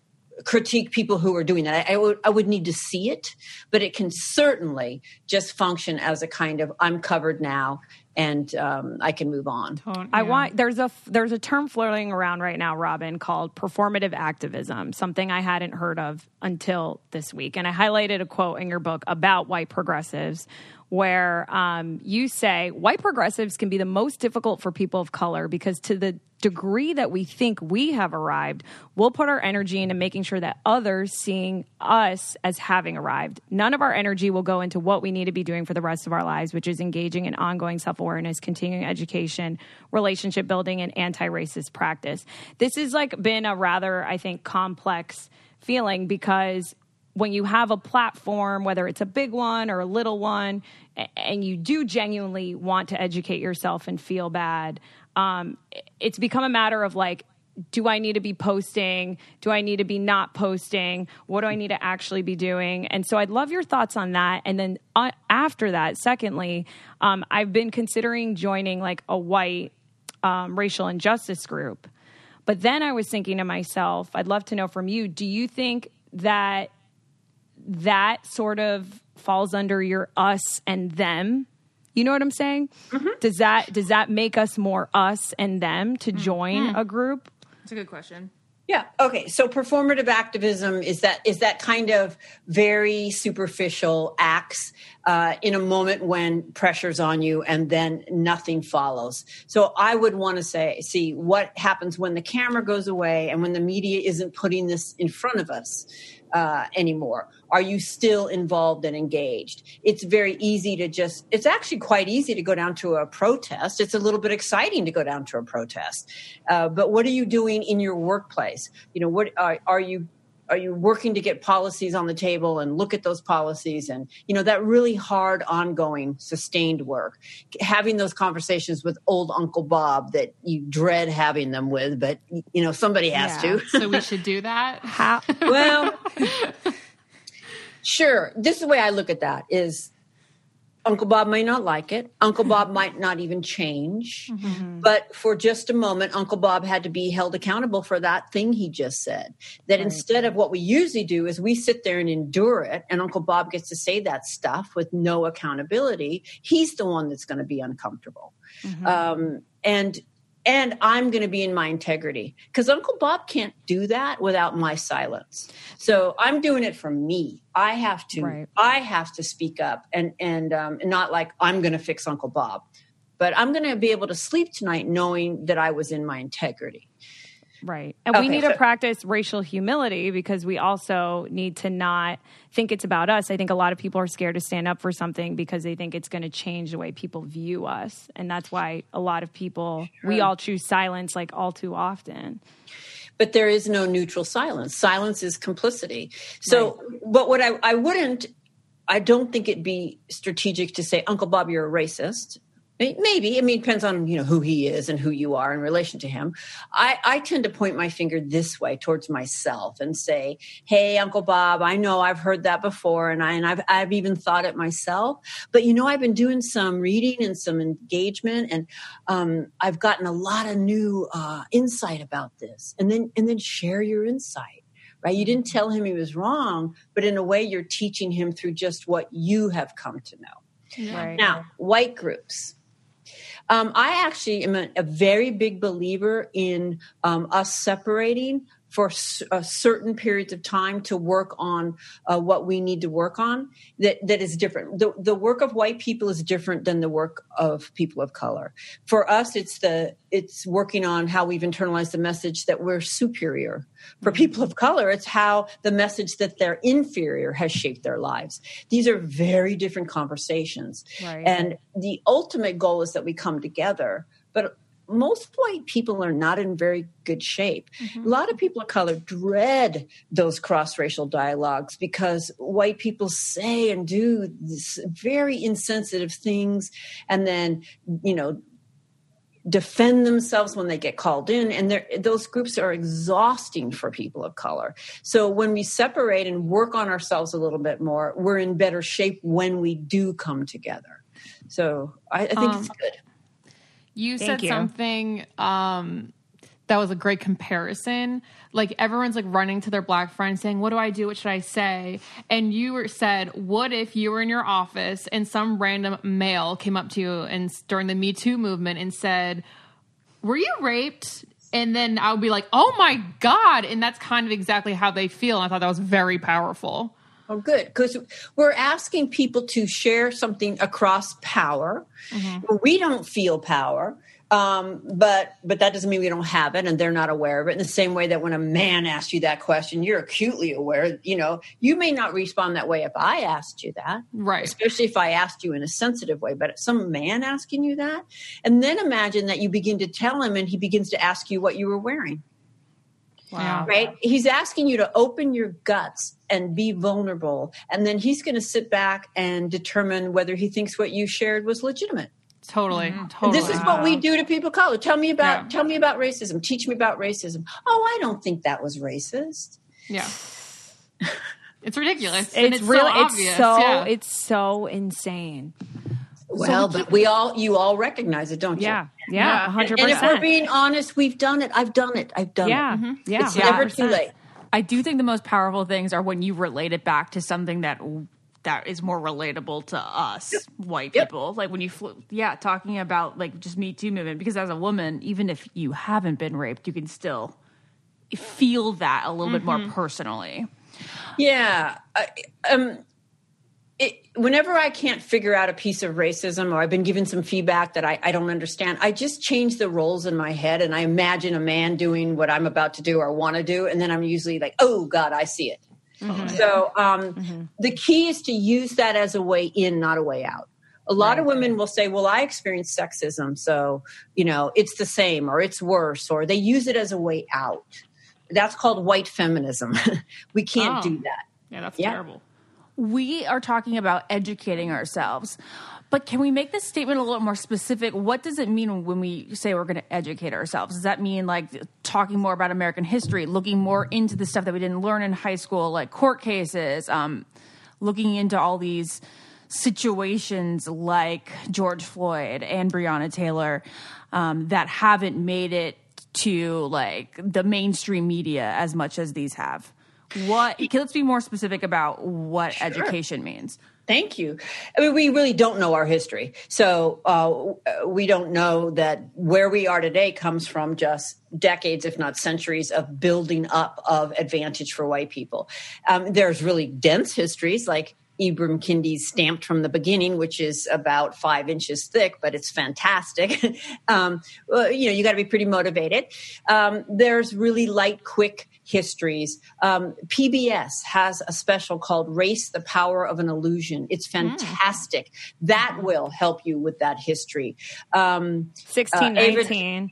critique people who are doing that. I, I, would, I would need to see it, but it can certainly just function as a kind of I'm covered now and um, I can move on. Yeah. I want there's a there's a term floating around right now, Robin, called performative activism. Something I hadn't heard of until this week, and I highlighted a quote in your book about white progressives where um, you say white progressives can be the most difficult for people of color because to the degree that we think we have arrived, we'll put our energy into making sure that others seeing us as having arrived. None of our energy will go into what we need to be doing for the rest of our lives, which is engaging in ongoing self awareness, continuing education, relationship building, and anti racist practice. This has like been a rather, I think, complex feeling because when you have a platform, whether it's a big one or a little one, and you do genuinely want to educate yourself and feel bad, um, it's become a matter of like, do I need to be posting? Do I need to be not posting? What do I need to actually be doing? And so I'd love your thoughts on that. And then uh, after that, secondly, um, I've been considering joining like a white um, racial injustice group. But then I was thinking to myself, I'd love to know from you, do you think that that sort of falls under your us and them. You know what I'm saying? Mm-hmm. Does that does that make us more us and them to mm-hmm. join mm-hmm. a group? That's a good question. Yeah. Okay. So performative activism is that is that kind of very superficial acts uh, in a moment when pressure's on you and then nothing follows. So I would want to say, see what happens when the camera goes away and when the media isn't putting this in front of us uh, anymore? Are you still involved and engaged? It's very easy to just, it's actually quite easy to go down to a protest. It's a little bit exciting to go down to a protest. Uh, but what are you doing in your workplace? You know, what are, are you are you working to get policies on the table and look at those policies and you know that really hard ongoing sustained work having those conversations with old uncle bob that you dread having them with but you know somebody has Yeah. to So we should do that. How? [laughs] well sure this is the way i look at that is uncle bob may not like it. Uncle bob [laughs] might not even change. But for just a moment uncle bob had to be held accountable for that thing he just said. That instead of what we usually do is we sit there and endure it and uncle bob gets to say that stuff with no accountability. He's the one that's going to be uncomfortable. Um, and and I'm going to be in my integrity because Uncle Bob can't do that without my silence. So I'm doing it for me. I have to. Right. I have to speak up and and um, and not like I'm going to fix Uncle Bob, but I'm going to be able to sleep tonight knowing that I was in my integrity. Right. And we need so- to practice racial humility because we also need to not think it's about us. I think a lot of people are scared to stand up for something because they think it's going to change the way people view us. And that's why a lot of people, we all choose silence like all too often. but there is no neutral silence. Silence is complicity. So, but what I, I wouldn't, I don't think it'd be strategic to say, Uncle Bob, you're a racist. May- Maybe. I mean, it depends on, you know, who he is and who you are in relation to him. I, I tend to point my finger this way towards myself and say, Hey, Uncle Bob, I know I've heard that before and I, and I've, I've even thought it myself, but you know, I've been doing some reading and some engagement and, um, I've gotten a lot of new, uh, insight about this and then, and then share your insight. Right? You didn't tell him he was wrong, but in a way, you're teaching him through just what you have come to know. Right. Now, white groups. Um, I actually am a, a very big believer in um, us separating for certain periods of time to work on uh, what we need to work on that, that is different. The, the work of white people is different than the work of people of color. For us, it's the it's working on how we've internalized the message that we're superior. For people of color, it's how the message that they're inferior has shaped their lives. These are very different conversations. Right. And the ultimate goal is that we come together. But most white people are not in very good shape. Mm-hmm. A lot of people of color dread those cross racial dialogues because white people say and do this very insensitive things and then, you know, defend themselves when they get called in. And those groups are exhausting for people of color. So when we separate and work on ourselves a little bit more we're in better shape when we do come together. So i, I think it's um, good You Thank said you. something um, that was a great comparison. Like everyone's like running to their black friend saying, "What do I do? What should I say?" And you were said, "What if you were in your office and some random male came up to you and during the Me Too movement and said, "Were you raped?" And then I would be like, "Oh my god!" And that's kind of exactly how they feel. And I thought that was very powerful. Oh, good. Because we're asking people to share something across power. We don't feel power, um, but but that doesn't mean we don't have it, and they're not aware of it. In the same way that when a man asks you that question, you're acutely aware. You know, you may not respond that way if I asked you that, Right. Especially if I asked you in a sensitive way. But some man asking you that, and then imagine that you begin to tell him, and he begins to ask you what you were wearing Wow. right? He's asking you to open your guts and be vulnerable. And then he's going to sit back and determine whether he thinks what you shared was legitimate. Totally. And Totally. this is what we do to people of color. Tell me about Yeah. tell me about racism. Teach me about racism. Oh, I don't think that was racist. Yeah. [laughs] It's ridiculous. and It's, it's really, so obvious. it's so, yeah. it's so insane. Well, but we all you all recognize it, don't you? Yeah. Yeah. Yeah. hundred And if we're being honest, we've done it. I've done it. I've done Yeah. it. Yeah. It's never too 100%. late. I do think the most powerful things are when you relate it back to something that that is more relatable to us white Yep. people. Like when you, fl- yeah, talking about like just Me Too movement. Because as a woman, even if you haven't been raped, you can still feel that a little bit more personally. Yeah. I, um, it, whenever I can't figure out a piece of racism or I've been given some feedback that I, I don't understand, I just change the roles in my head and I imagine a man doing what I'm about to do or want to do. And then I'm usually like, oh, God, I see it. So um, the key is to use that as a way in, not a way out. A lot of women will say, well, I experienced sexism, so, you know, it's the same or it's worse, or they use it as a way out that's called white feminism. [laughs] we can't Oh. do that. Yeah, that's Yeah. terrible. We are talking about educating ourselves. But can we make this statement a little more specific? What does it mean when we say we're going to educate ourselves? Does that mean like talking more about American history, looking more into the stuff that we didn't learn in high school, like court cases, um, looking into all these situations like George Floyd and Breonna Taylor um, that haven't made it to like the mainstream media as much as these have? What? Let's be more specific about what education means. Thank you. I mean, we really don't know our history. So uh, we don't know that where we are today comes from just decades, if not centuries, of building up of advantage for white people. Um, there's really dense histories like Ibram Kendi's Stamped from the Beginning, which is about five inches thick, but it's fantastic. [laughs] um, well, you know, you got to be pretty motivated. Um, there's really light, quick histories. Um, PBS has a special called Race, the Power of an Illusion. It's fantastic. That will help you with that history. Um, Sixteen, Uh, Ava-.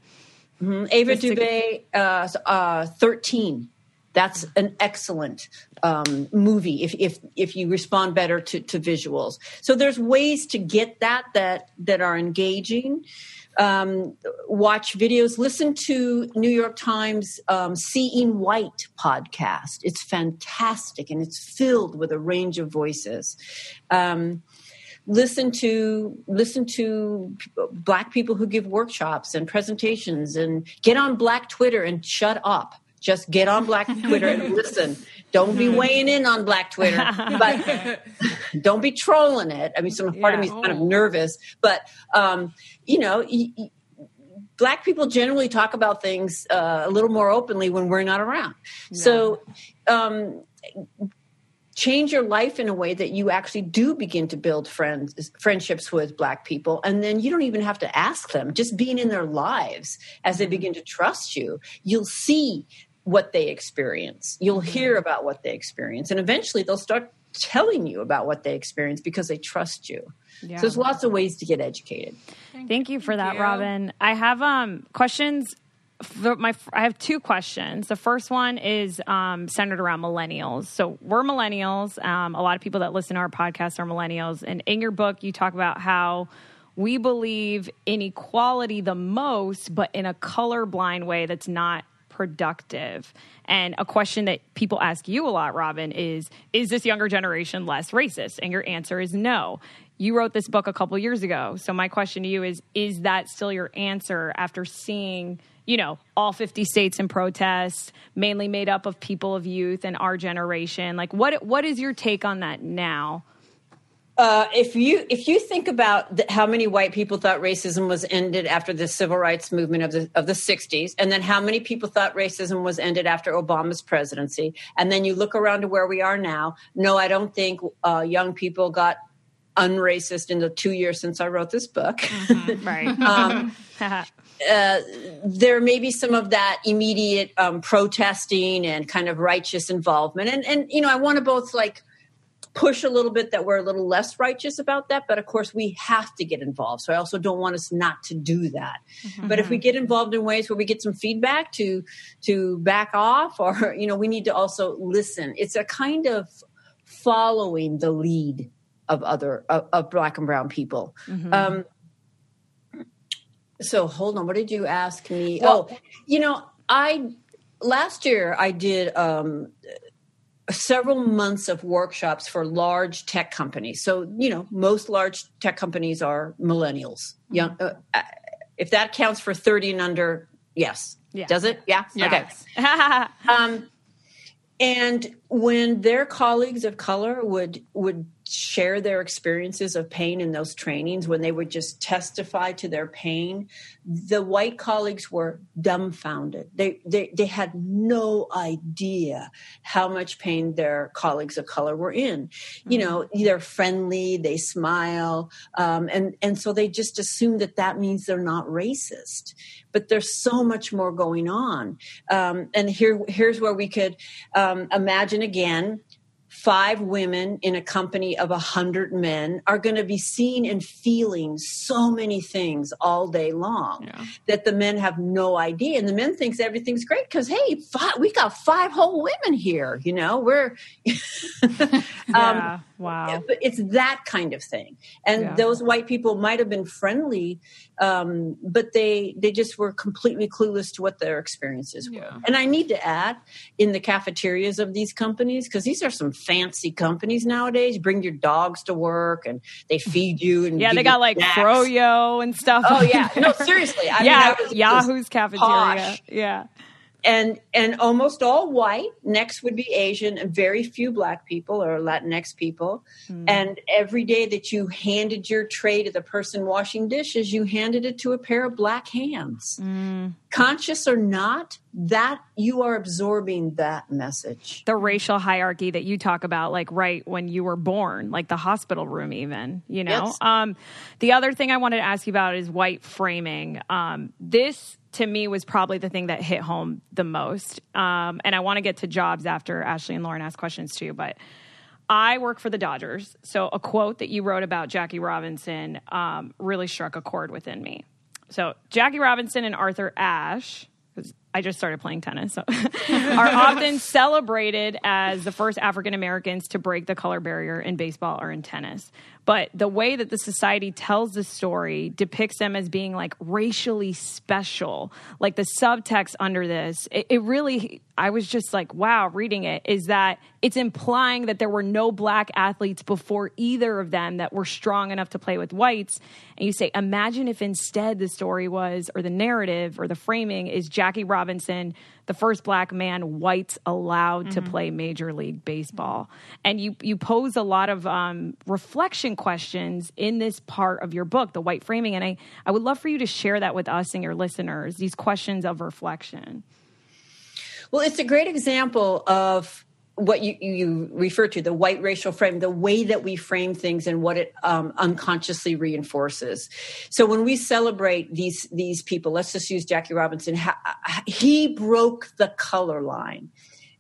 Mhm. Ava DuVernay, uh, uh, 13. That's an excellent um, movie if, if if you respond better to, to visuals. So there's ways to get that that that are engaging. Um, watch videos. Listen to New York Times um, "Seeing White" podcast. It's fantastic and it's filled with a range of voices. Um, listen to listen to black people who give workshops and presentations and get on black twitter and shut up just get on black twitter and [laughs] listen. Don't be weighing in on black twitter but [laughs] don't be trolling it. I mean some part of me is kind of nervous but um, you know y- y- black people generally talk about things uh, a little more openly when we're not around. So um, change your life in a way that you actually do begin to build friends friendships with black people and then you don't even have to ask them. Just being in their lives as they begin to trust you you'll see what they experience you'll hear about what they experience and eventually they'll start telling you about what they experience because they trust you so there's lots of ways to get educated Thank you for that, you. Robin. I have um, questions. For my, I have two questions. The first one is um, centered around millennials. So we're millennials. Um, a lot of people that listen to our podcast are millennials. And in your book, you talk about how we believe in equality the most, but in a colorblind way that's not productive. And a question that people ask you a lot, Robin, is Is this younger generation less racist? And your answer is no. You wrote this book a couple years ago. So my question to you is Is that still your answer after seeing, you know, all 50 states in protest, mainly made up of people of youth and our generation? Like, what what is your take on that now? Uh, if you if you think about th- how many white people thought racism was ended after the civil rights movement of the of the 60s and then how many people thought racism was ended after Obama's presidency and then you look around to where we are now no I don't think uh, young people got unracist in the 2 years since I wrote this book Right. [laughs] um, [laughs] uh, there may be some of that immediate um, protesting and kind of righteous involvement and and you know I want to both like push a little bit that we're a little less righteous about that but of course we have to get involved. So i also don't want us not to do that. But if we get involved in ways where we get some feedback to to back off or you know we need to also listen. It's a kind of following the lead of other of, of black and brown people. Um so hold on. What did you ask me? Oh you know i last year i did um several months of workshops for large tech companies. So, you know, most large tech companies are millennials. Young, uh, uh, if that counts for 30 and under, yes. Yeah. Does it? Yeah. Yes. Okay. [laughs] Um, and when their colleagues of color would would share their experiences of pain in those trainings, when they would just testify to their pain, the white colleagues were dumbfounded. They they they had no idea how much pain their colleagues of color were in. You know, they're friendly, they smile, um, and and so they just assume that that means they're not racist. But there's so much more going on. Um, and here here's where we could um, imagine again five women in a company of a hundred men are going to be seeing and feeling so many things all day long Yeah. that the men have no idea and the men thinks everything's great because hey five, we got five whole women here you know we're [laughs] yeah. wow. it's that kind of thing and Yeah. those white people might have been friendly um, but they they just were completely clueless to what their experiences were and i need to add in the cafeterias of these companies because these are some fancy companies nowadays bring your dogs to work and they feed you and Yeah, they got like snacks. froyo and stuff. oh yeah no seriously I mean, [laughs] yeah, I was- Yahoo's cafeteria. posh. Yeah. And and almost all white next would be asian and very few black people or latinx people. And every day that you handed your tray to the person washing dishes you handed it to a pair of black hands. Conscious or not that you are absorbing that message. The racial hierarchy that you talk about like right when you were born like the hospital room even you know? Yes. um the other thing i wanted to ask you about is white framing. Um this to me was probably the thing that hit home the most um and i want to get to jobs after ashley and lauren ask questions too but I work for the Dodgers, so a quote that you wrote about Jackie Robinson um, really struck a chord within me. So Jackie Robinson and Arthur Ashe, I just started playing tennis, so, [laughs] are often celebrated as the first African Americans to break the color barrier in baseball or in tennis. But the way that the society tells the story depicts them as being like racially special. Like the subtext under this, it, it really, I was just like, wow, reading it, is that it's implying that there were no black athletes before either of them that were strong enough to play with whites. And you say, imagine if instead the story was, or the narrative or the framing is Jackie Robinson, the first black man whites allowed to play Major League Baseball. And you, you pose a lot of um, reflection questions in this part of your book, The White Framing. And I, I would love for you to share that with us and your listeners, these questions of reflection. Well, it's a great example of what you, you refer to the white racial frame, the way that we frame things and what it um, unconsciously reinforces. So when we celebrate these these people, let's just use Jackie Robinson. He broke the color line.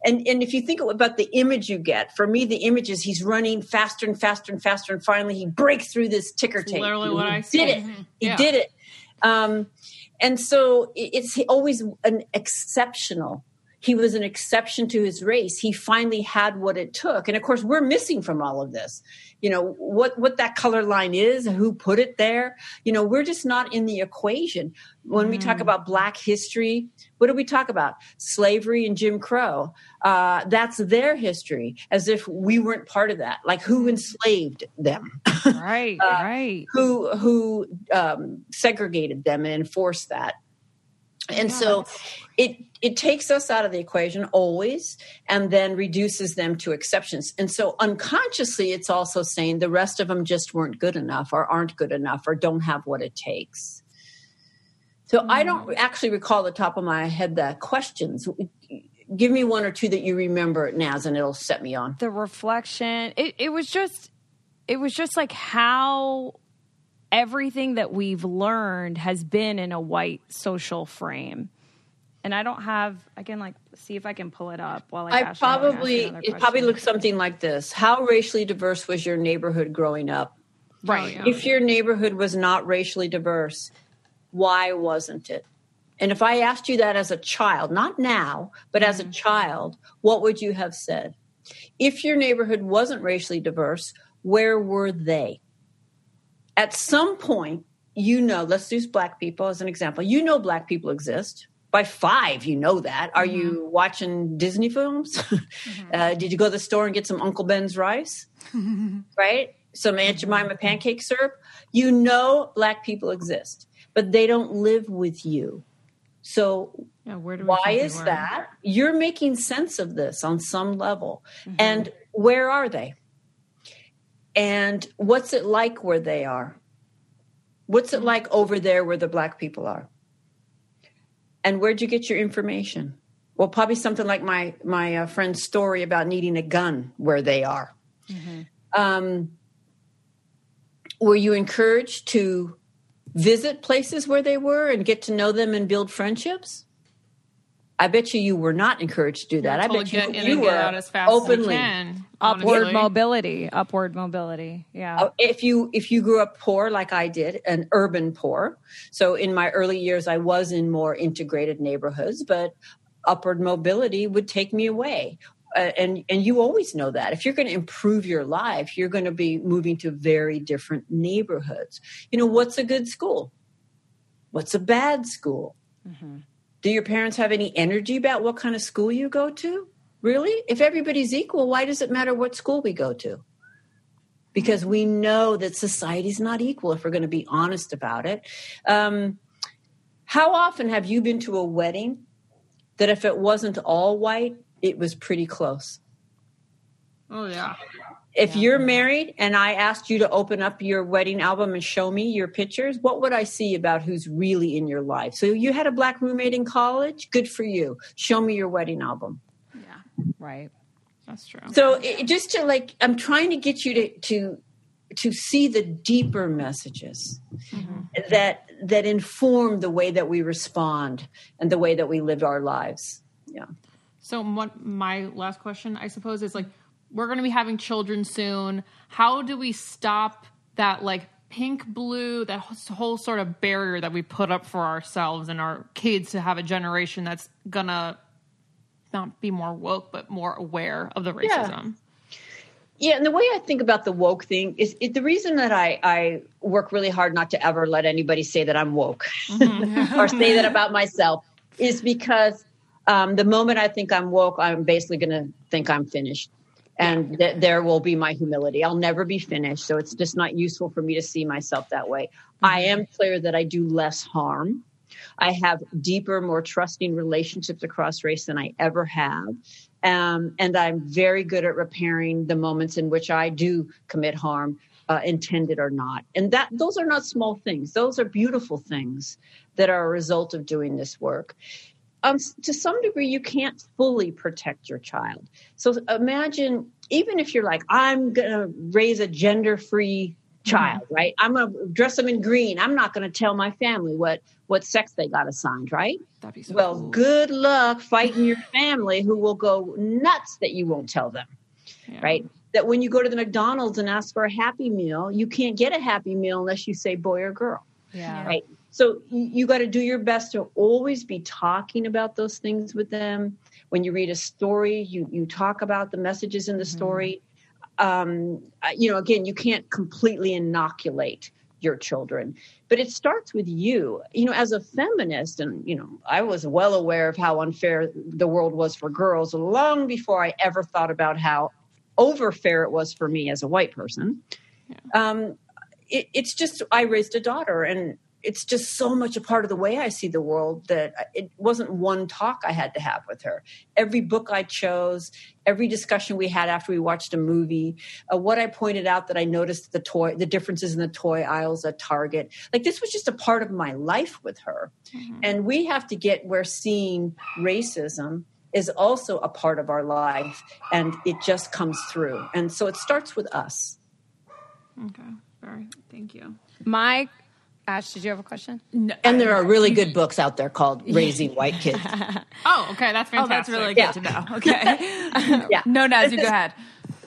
And, and if you think about the image you get, for me, the image is he's running faster and faster and faster, and finally he breaks through this ticker tape. literally what he I see. did it. Mhm. He did it. Um, and so it's always an exceptional. He was an exception to his race. He finally had what it took. And of course, we're missing from all of this. You know, what, what that color line is who put it there. You know, we're just not in the equation. When we talk about Black history, what do we talk about? Slavery and Jim Crow. Uh, that's their history, as if we weren't part of that. Like who enslaved them? Right, [laughs] right. who who um, segregated them and enforced that. And so it it takes us out of the equation always and then reduces them to exceptions. And so unconsciously it's also saying the rest of them just weren't good enough or aren't good enough or don't have what it takes. So I mm-hmm. don't actually recall the top of my head the questions. Give me one or two that you remember, Naz, and it'll set me on. the reflection it, it was just it was just like how everything that we've learned has been in a white social frame and i don't have i can like see if i can pull it up while I Ashley, wanna ask probably another it probably question. looks something like this. How racially diverse was your neighborhood growing up? right oh, yeah. If your neighborhood was not racially diverse, why wasn't it? And if I asked you that as a child, not now, but as a mm-hmm. child, what would you have said? If your neighborhood wasn't racially diverse, where were they? At some point, you know, let's use black people as an example. You know, black people exist. By five, you know that. Are you mm-hmm. watching Disney films? [laughs] uh, mm-hmm. did you go to the store and get some Uncle Ben's rice? [laughs] right? Some Aunt Jemima pancake syrup. You know black people exist, but they don't live with you. So Yeah, where do we why is that? You're making sense of this on some level. Mm-hmm. And where are they? And what's it like where they are? What's it like over there where the black people are? And where'd you get your information? Well, probably something like my my uh, friend's story about needing a gun where they are. Um, were you encouraged to visit places where they were and get to know them and build friendships? I bet you you were not encouraged to do that. I bet you get in you and were get out as fast openly. as can. Upward mobility. Upward mobility. Yeah. Uh, if you if you grew up poor like I did, an urban poor. So in my early years, I was in more integrated neighborhoods, but upward mobility would take me away. Uh, and and you always know that if you're going to improve your life, you're going to be moving to very different neighborhoods. You know what's a good school? What's a bad school? Do your parents have any energy about what kind of school you go to? Really? If everybody's equal, why does it matter what school we go to? Because we know that society's not equal if we're going to be honest about it. Um, how often have you been to a wedding that if it wasn't all white, it was pretty close? Oh yeah. If you're married and I asked you to open up your wedding album and show me your pictures, what would I see about who's really in your life? So you had a black roommate in college? Good for you. Show me your wedding album. Yeah, right. That's true. So it, just to like, I'm trying to get you to to to see the deeper messages mm-hmm. that that inform the way that we respond and the way that we live our lives. Yeah. So what my last question, I suppose, is like we're going to be having children soon. How do we stop that like pink blue, that whole sort of barrier that we put up for ourselves and our kids to have a generation that's gonna not be more woke but more aware of the racism? Yeah, and the way I think about the woke thing is it, the reason that I, I work really hard not to ever let anybody say that I'm woke [laughs] or say that about myself is because um, the moment I think I'm woke, I'm basically going to think I'm finished. And th- there will be my humility. I'll never be finished. So it's just not useful for me to see myself that way. I am clear that I do less harm. I have deeper, more trusting relationships across race than I ever have. Um, and I'm very good at repairing the moments in which I do commit harm, uh, intended or not. And that those are not small things; those are beautiful things that are a result of doing this work. Um, to some degree, you can't fully protect your child. So imagine, even if you're like, I'm going to raise a gender-free child, right? I'm going to dress them in green. I'm not going to tell my family what what sex they got assigned, right? That'd be so Well, cool. good luck fighting your [laughs] family who will go nuts that you won't tell them, Yeah. right? That when you go to the McDonald's and ask for a Happy Meal, you can't get a Happy Meal unless you say boy or girl, Yeah. right? So you, got to do your best to always be talking about those things with them. When you read a story, you you talk about the messages in the story. Um, uh, you know, again, you can't completely inoculate your children, but it starts with you. You know, as a feminist, and you know, I was well aware of how unfair the world was for girls long before I ever thought about how over fair it was for me as a white person. Yeah. Um, it, it's just I raised a daughter, and it's just so much a part of the way I see the world that it wasn't one talk I had to have with her. Every book I chose, every discussion we had after we watched a movie, uh, what I pointed out that I noticed the toy, the differences in the toy aisles at Target. Like this was just a part of my life with her, and we have to get where seeing racism is also a part of our life, and it just comes through. And so it starts with us. Okay. Very. Thank you. My Ash, did you have a question? No, And there are really good books out there called Raising White Kids. [laughs] Oh, okay. That's Oh, fantastic. that's really good Yeah. to know. Okay. [laughs] Yeah. [laughs] no, Naz, you go ahead.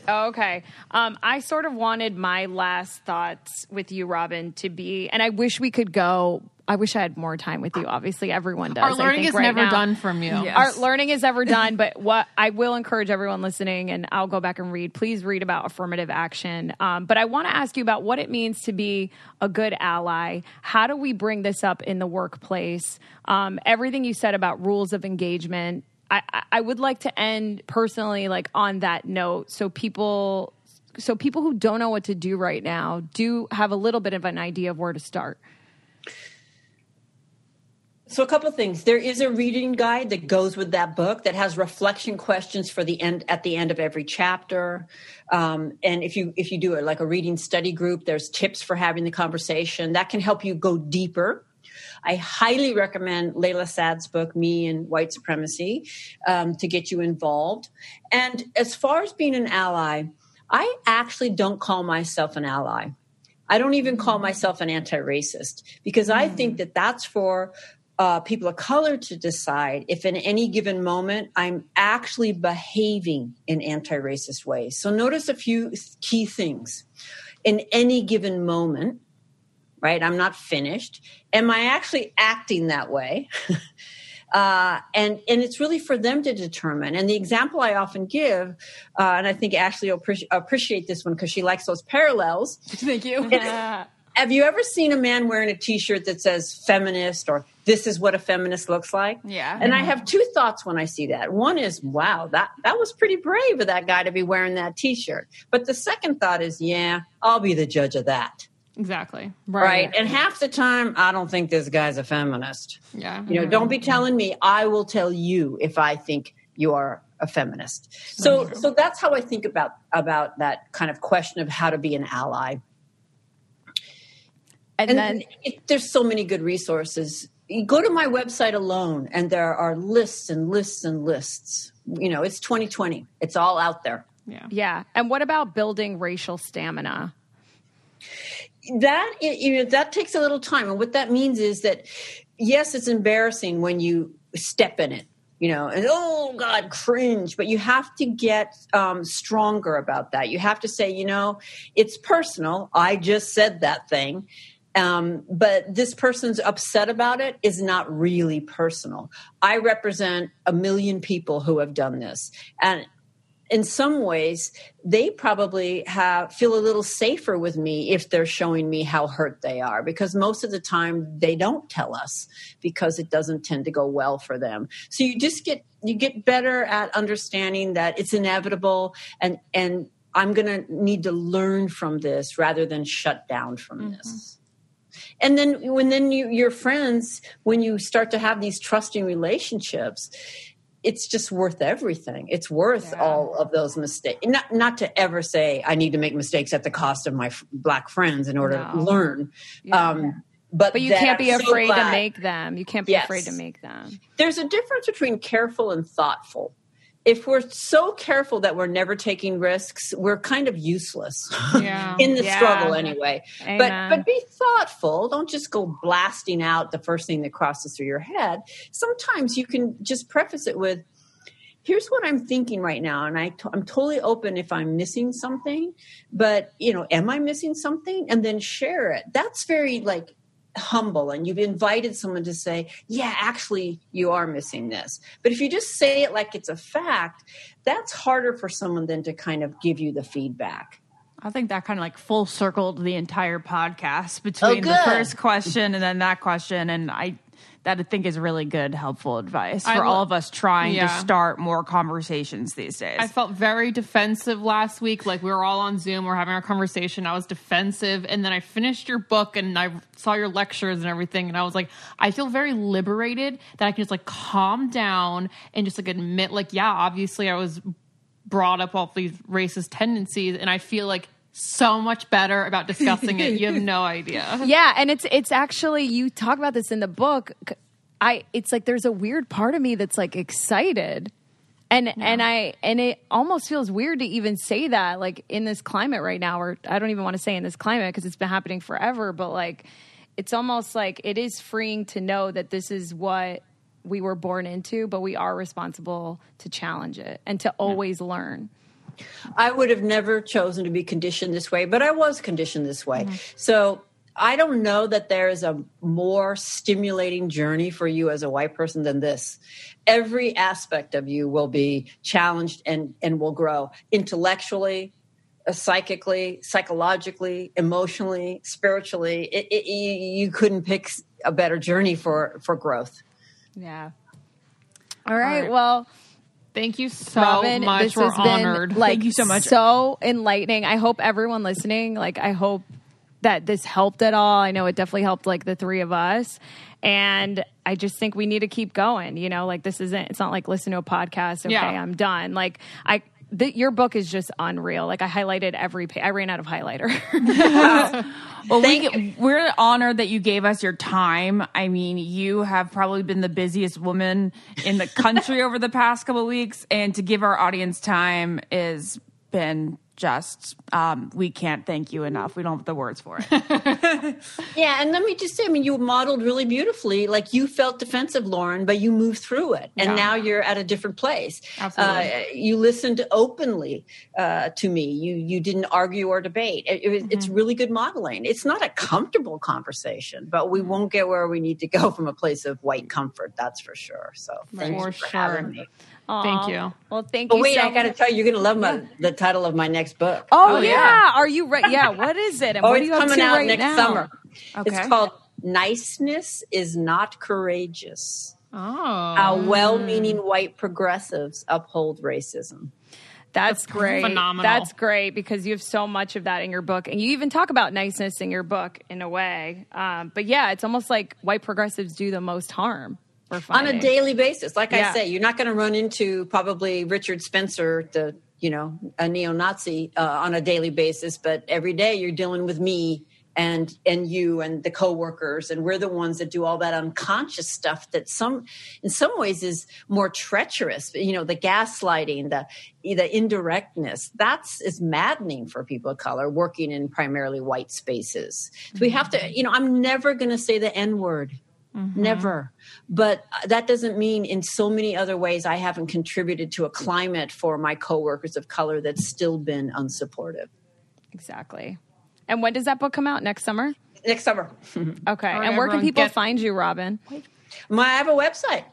Oh, okay. Um, I sort of wanted my last thoughts with you, Robin, to be, and I wish we could go. I wish I had more time with you. Obviously, everyone does. Our I learning think, is right never now. done from you. Yeah. Our learning is ever done, but what I will encourage everyone listening, and I'll go back and read. Please read about affirmative action. Um, but I want to ask you about what it means to be a good ally. How do we bring this up in the workplace? Um, everything you said about rules of engagement. I, I- would like to end personally, like on that note, so people, so people who don't know what to do right now do have a little bit of an idea of where to start. So a couple of things. There is a reading guide that goes with that book that has reflection questions for the end at the end of every chapter. Um, and if you if you do it like a reading study group, there's tips for having the conversation that can help you go deeper. I highly recommend Layla Saad's book, Me and White Supremacy, um, to get you involved. And as far as being an ally, I actually don't call myself an ally. I don't even call myself an anti racist because I think that that's for uh, people of color to decide if in any given moment I'm actually behaving in anti racist ways. So notice a few key things. In any given moment, right? I'm not finished. Am I actually acting that way? [laughs] Uh, and and it's really for them to determine. And the example I often give, uh, and I think Ashley will appreci- appreciate this one because she likes those parallels. [laughs] Thank you. Have you ever seen a man wearing a T-shirt that says "feminist" or "This is what a feminist looks like"? Yeah. And I have two thoughts when I see that. One is, "Wow, that that was pretty brave of that guy to be wearing that T-shirt." But the second thought is, "Yeah, I'll be the judge of that." Exactly. Right. right. And half the time, I don't think this guy's a feminist. Yeah. You know, don't be mm-hmm. telling me. I will tell you if I think you are a feminist. So, so that's how I think about about that kind of question of how to be an ally. And, And then it, there's so many good resources. You go to my website alone, and there are lists and lists and lists. You know, it's 2020. It's all out there. Yeah. yeah. And what about building racial stamina? That you know that takes a little time. And what that means is that yes it's embarrassing when you step in it you know and oh god cringe. But you have to get um, stronger about that. You have to say you know it's personal. I just said that thing. Um, but this person's upset about it is not really personal. I represent a million people who have done this. And in some ways they probably have feel a little safer with me if they're showing me how hurt they are because most of the time they don't tell us because it doesn't tend to go well for them. So you just get you get better at understanding that it's inevitable and and i'm going to need to learn from this rather than shut down from mm-hmm. this. And then when then you, your friends when you start to have these trusting relationships it's just worth everything. It's worth all of those mistakes. Not not to ever say I need to make mistakes at the cost of my f- black friends in order to No. learn. Um, but But you can't be I'm so afraid to make them. You can't be Yes. afraid to make them. There's a difference between careful and thoughtful. If we're so careful that we're never taking risks, we're kind of useless [laughs] Yeah. in the Yeah. struggle anyway. Amen. But but be thoughtful. Don't just go blasting out the first thing that crosses through your head. Sometimes you can just preface it with, "Here's what I'm thinking right now," and I t- I'm totally open if I'm missing something. But you know, am I missing something? And then share it. That's very like humble and you've invited someone to say yeah actually you are missing this but if you just say it like it's a fact that's harder for someone than to kind of give you the feedback I think that kind of like full circled the entire podcast oh, between the first question and then that question. And I, that I think is really good, helpful advice for lo- all of us trying Yeah. to start more conversations these days. I felt very defensive last week. Like we were all on Zoom, we are having our conversation. I was defensive, and then I finished your book and I saw your lectures and everything, and I was like, I feel very liberated that I can just like calm down and just like admit, like, yeah, obviously I was brought up all these racist tendencies, and I feel like so much better about discussing it. You have [laughs] no idea. Yeah, and it's it's actually you talk about this in the book. I it's like there's a weird part of me that's like excited. And and I and it almost feels weird to even say that like in this climate right now or I don't even want to say in this climate because it's been happening forever but like it's almost like it is freeing to know that this is what we were born into but we are responsible to challenge it and to always learn. I would have never chosen to be conditioned this way, but I was conditioned this way. So I don't know that there is a more stimulating journey for you as a white person than this. Every aspect of you will be challenged and, and will grow intellectually, uh, psychically, psychologically, emotionally, spiritually. It, it, you, you couldn't pick a better journey for, for growth. Yeah. All right. right. Well, Thank you so Robin, much. this We're has been honored. like Thank you so much. So enlightening. I hope everyone listening, like, I hope that this helped at all. I know it definitely helped, like the three of us, and I just think we need to keep going. You know, like this isn't. It's not like listen to a podcast. Okay, Yeah. I'm done. Like I. The, your book is just unreal. Like I highlighted every page. I ran out of highlighter. [laughs] Well, we, we're honored that you gave us your time. I mean, you have probably been the busiest woman in the country [laughs] over the past couple of weeks, and to give our audience time has been just um, we can't thank you enough. We don't have the words for it. [laughs] Yeah, and let me just say, I mean, you modeled really beautifully. Like you felt defensive, Lauren, but you moved through it, and Yeah. now you're at a different place. Absolutely. Uh, you listened openly uh, to me. You you didn't argue or debate. It, it It's Mm-hmm. really good modeling. It's not a comfortable conversation, but we won't get where we need to go [laughs] from a place of white comfort. That's for sure. So thanks For for, sure. having me. Thank you. Well, thank But you. wait, so I got to tell you, you're going to love my, the title of my next book. Oh, Oh, yeah. yeah. Are you right? Yeah. What is it? And Oh, what are it's you up coming to out right next now? summer. Okay. It's called Niceness is Not Courageous. Oh. How well meaning white progressives uphold racism. That's great. phenomenal. That's great because you have so much of that in your book, and you even talk about niceness in your book in a way. Um, but yeah, it's almost like white progressives do the most harm. We're On a daily basis. Like Yeah. I say, you're not going to run into probably Richard Spencer, the you know, a neo-Nazi uh, on a daily basis, but every day you're dealing with me and and you and the coworkers and we're the ones that do all that unconscious stuff that some in some ways is more treacherous you know the gaslighting the the indirectness that's is maddening for people of color working in primarily white spaces so we have to you know i'm never going to say the n word never but that doesn't mean in so many other ways i haven't contributed to a climate for my coworkers of color that's still been unsupportive exactly. And when does that book come out? Next summer? next summer [laughs] Okay. right, and where can people get- find you, Robin? My, I have a website,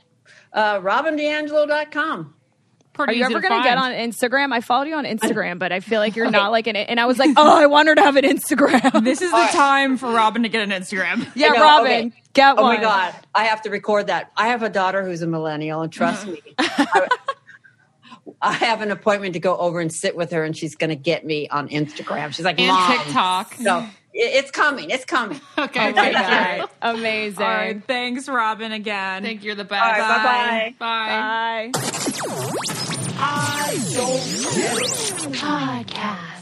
uh, robindiangelo.com. Pretty Are you easy ever to going to get on Instagram? I followed you on Instagram, but I feel like you're [laughs] not like an. And I was like, oh, I want her to have an Instagram. [laughs] this is the time for Robin to get an Instagram. [laughs] yeah, know, Robin, okay. get Oh one. my God. I have to record that. I have a daughter who's a millennial, and trust me, I, I have an appointment to go over and sit with her, and she's going to get me on Instagram. She's like, And Mom. TikTok. So it, it's coming. It's coming. [laughs] Okay. Oh my. God. Amazing. All right, thanks, Robin, again. Thank you. You're the best. All right, bye-bye. Bye. Bye. Podcast.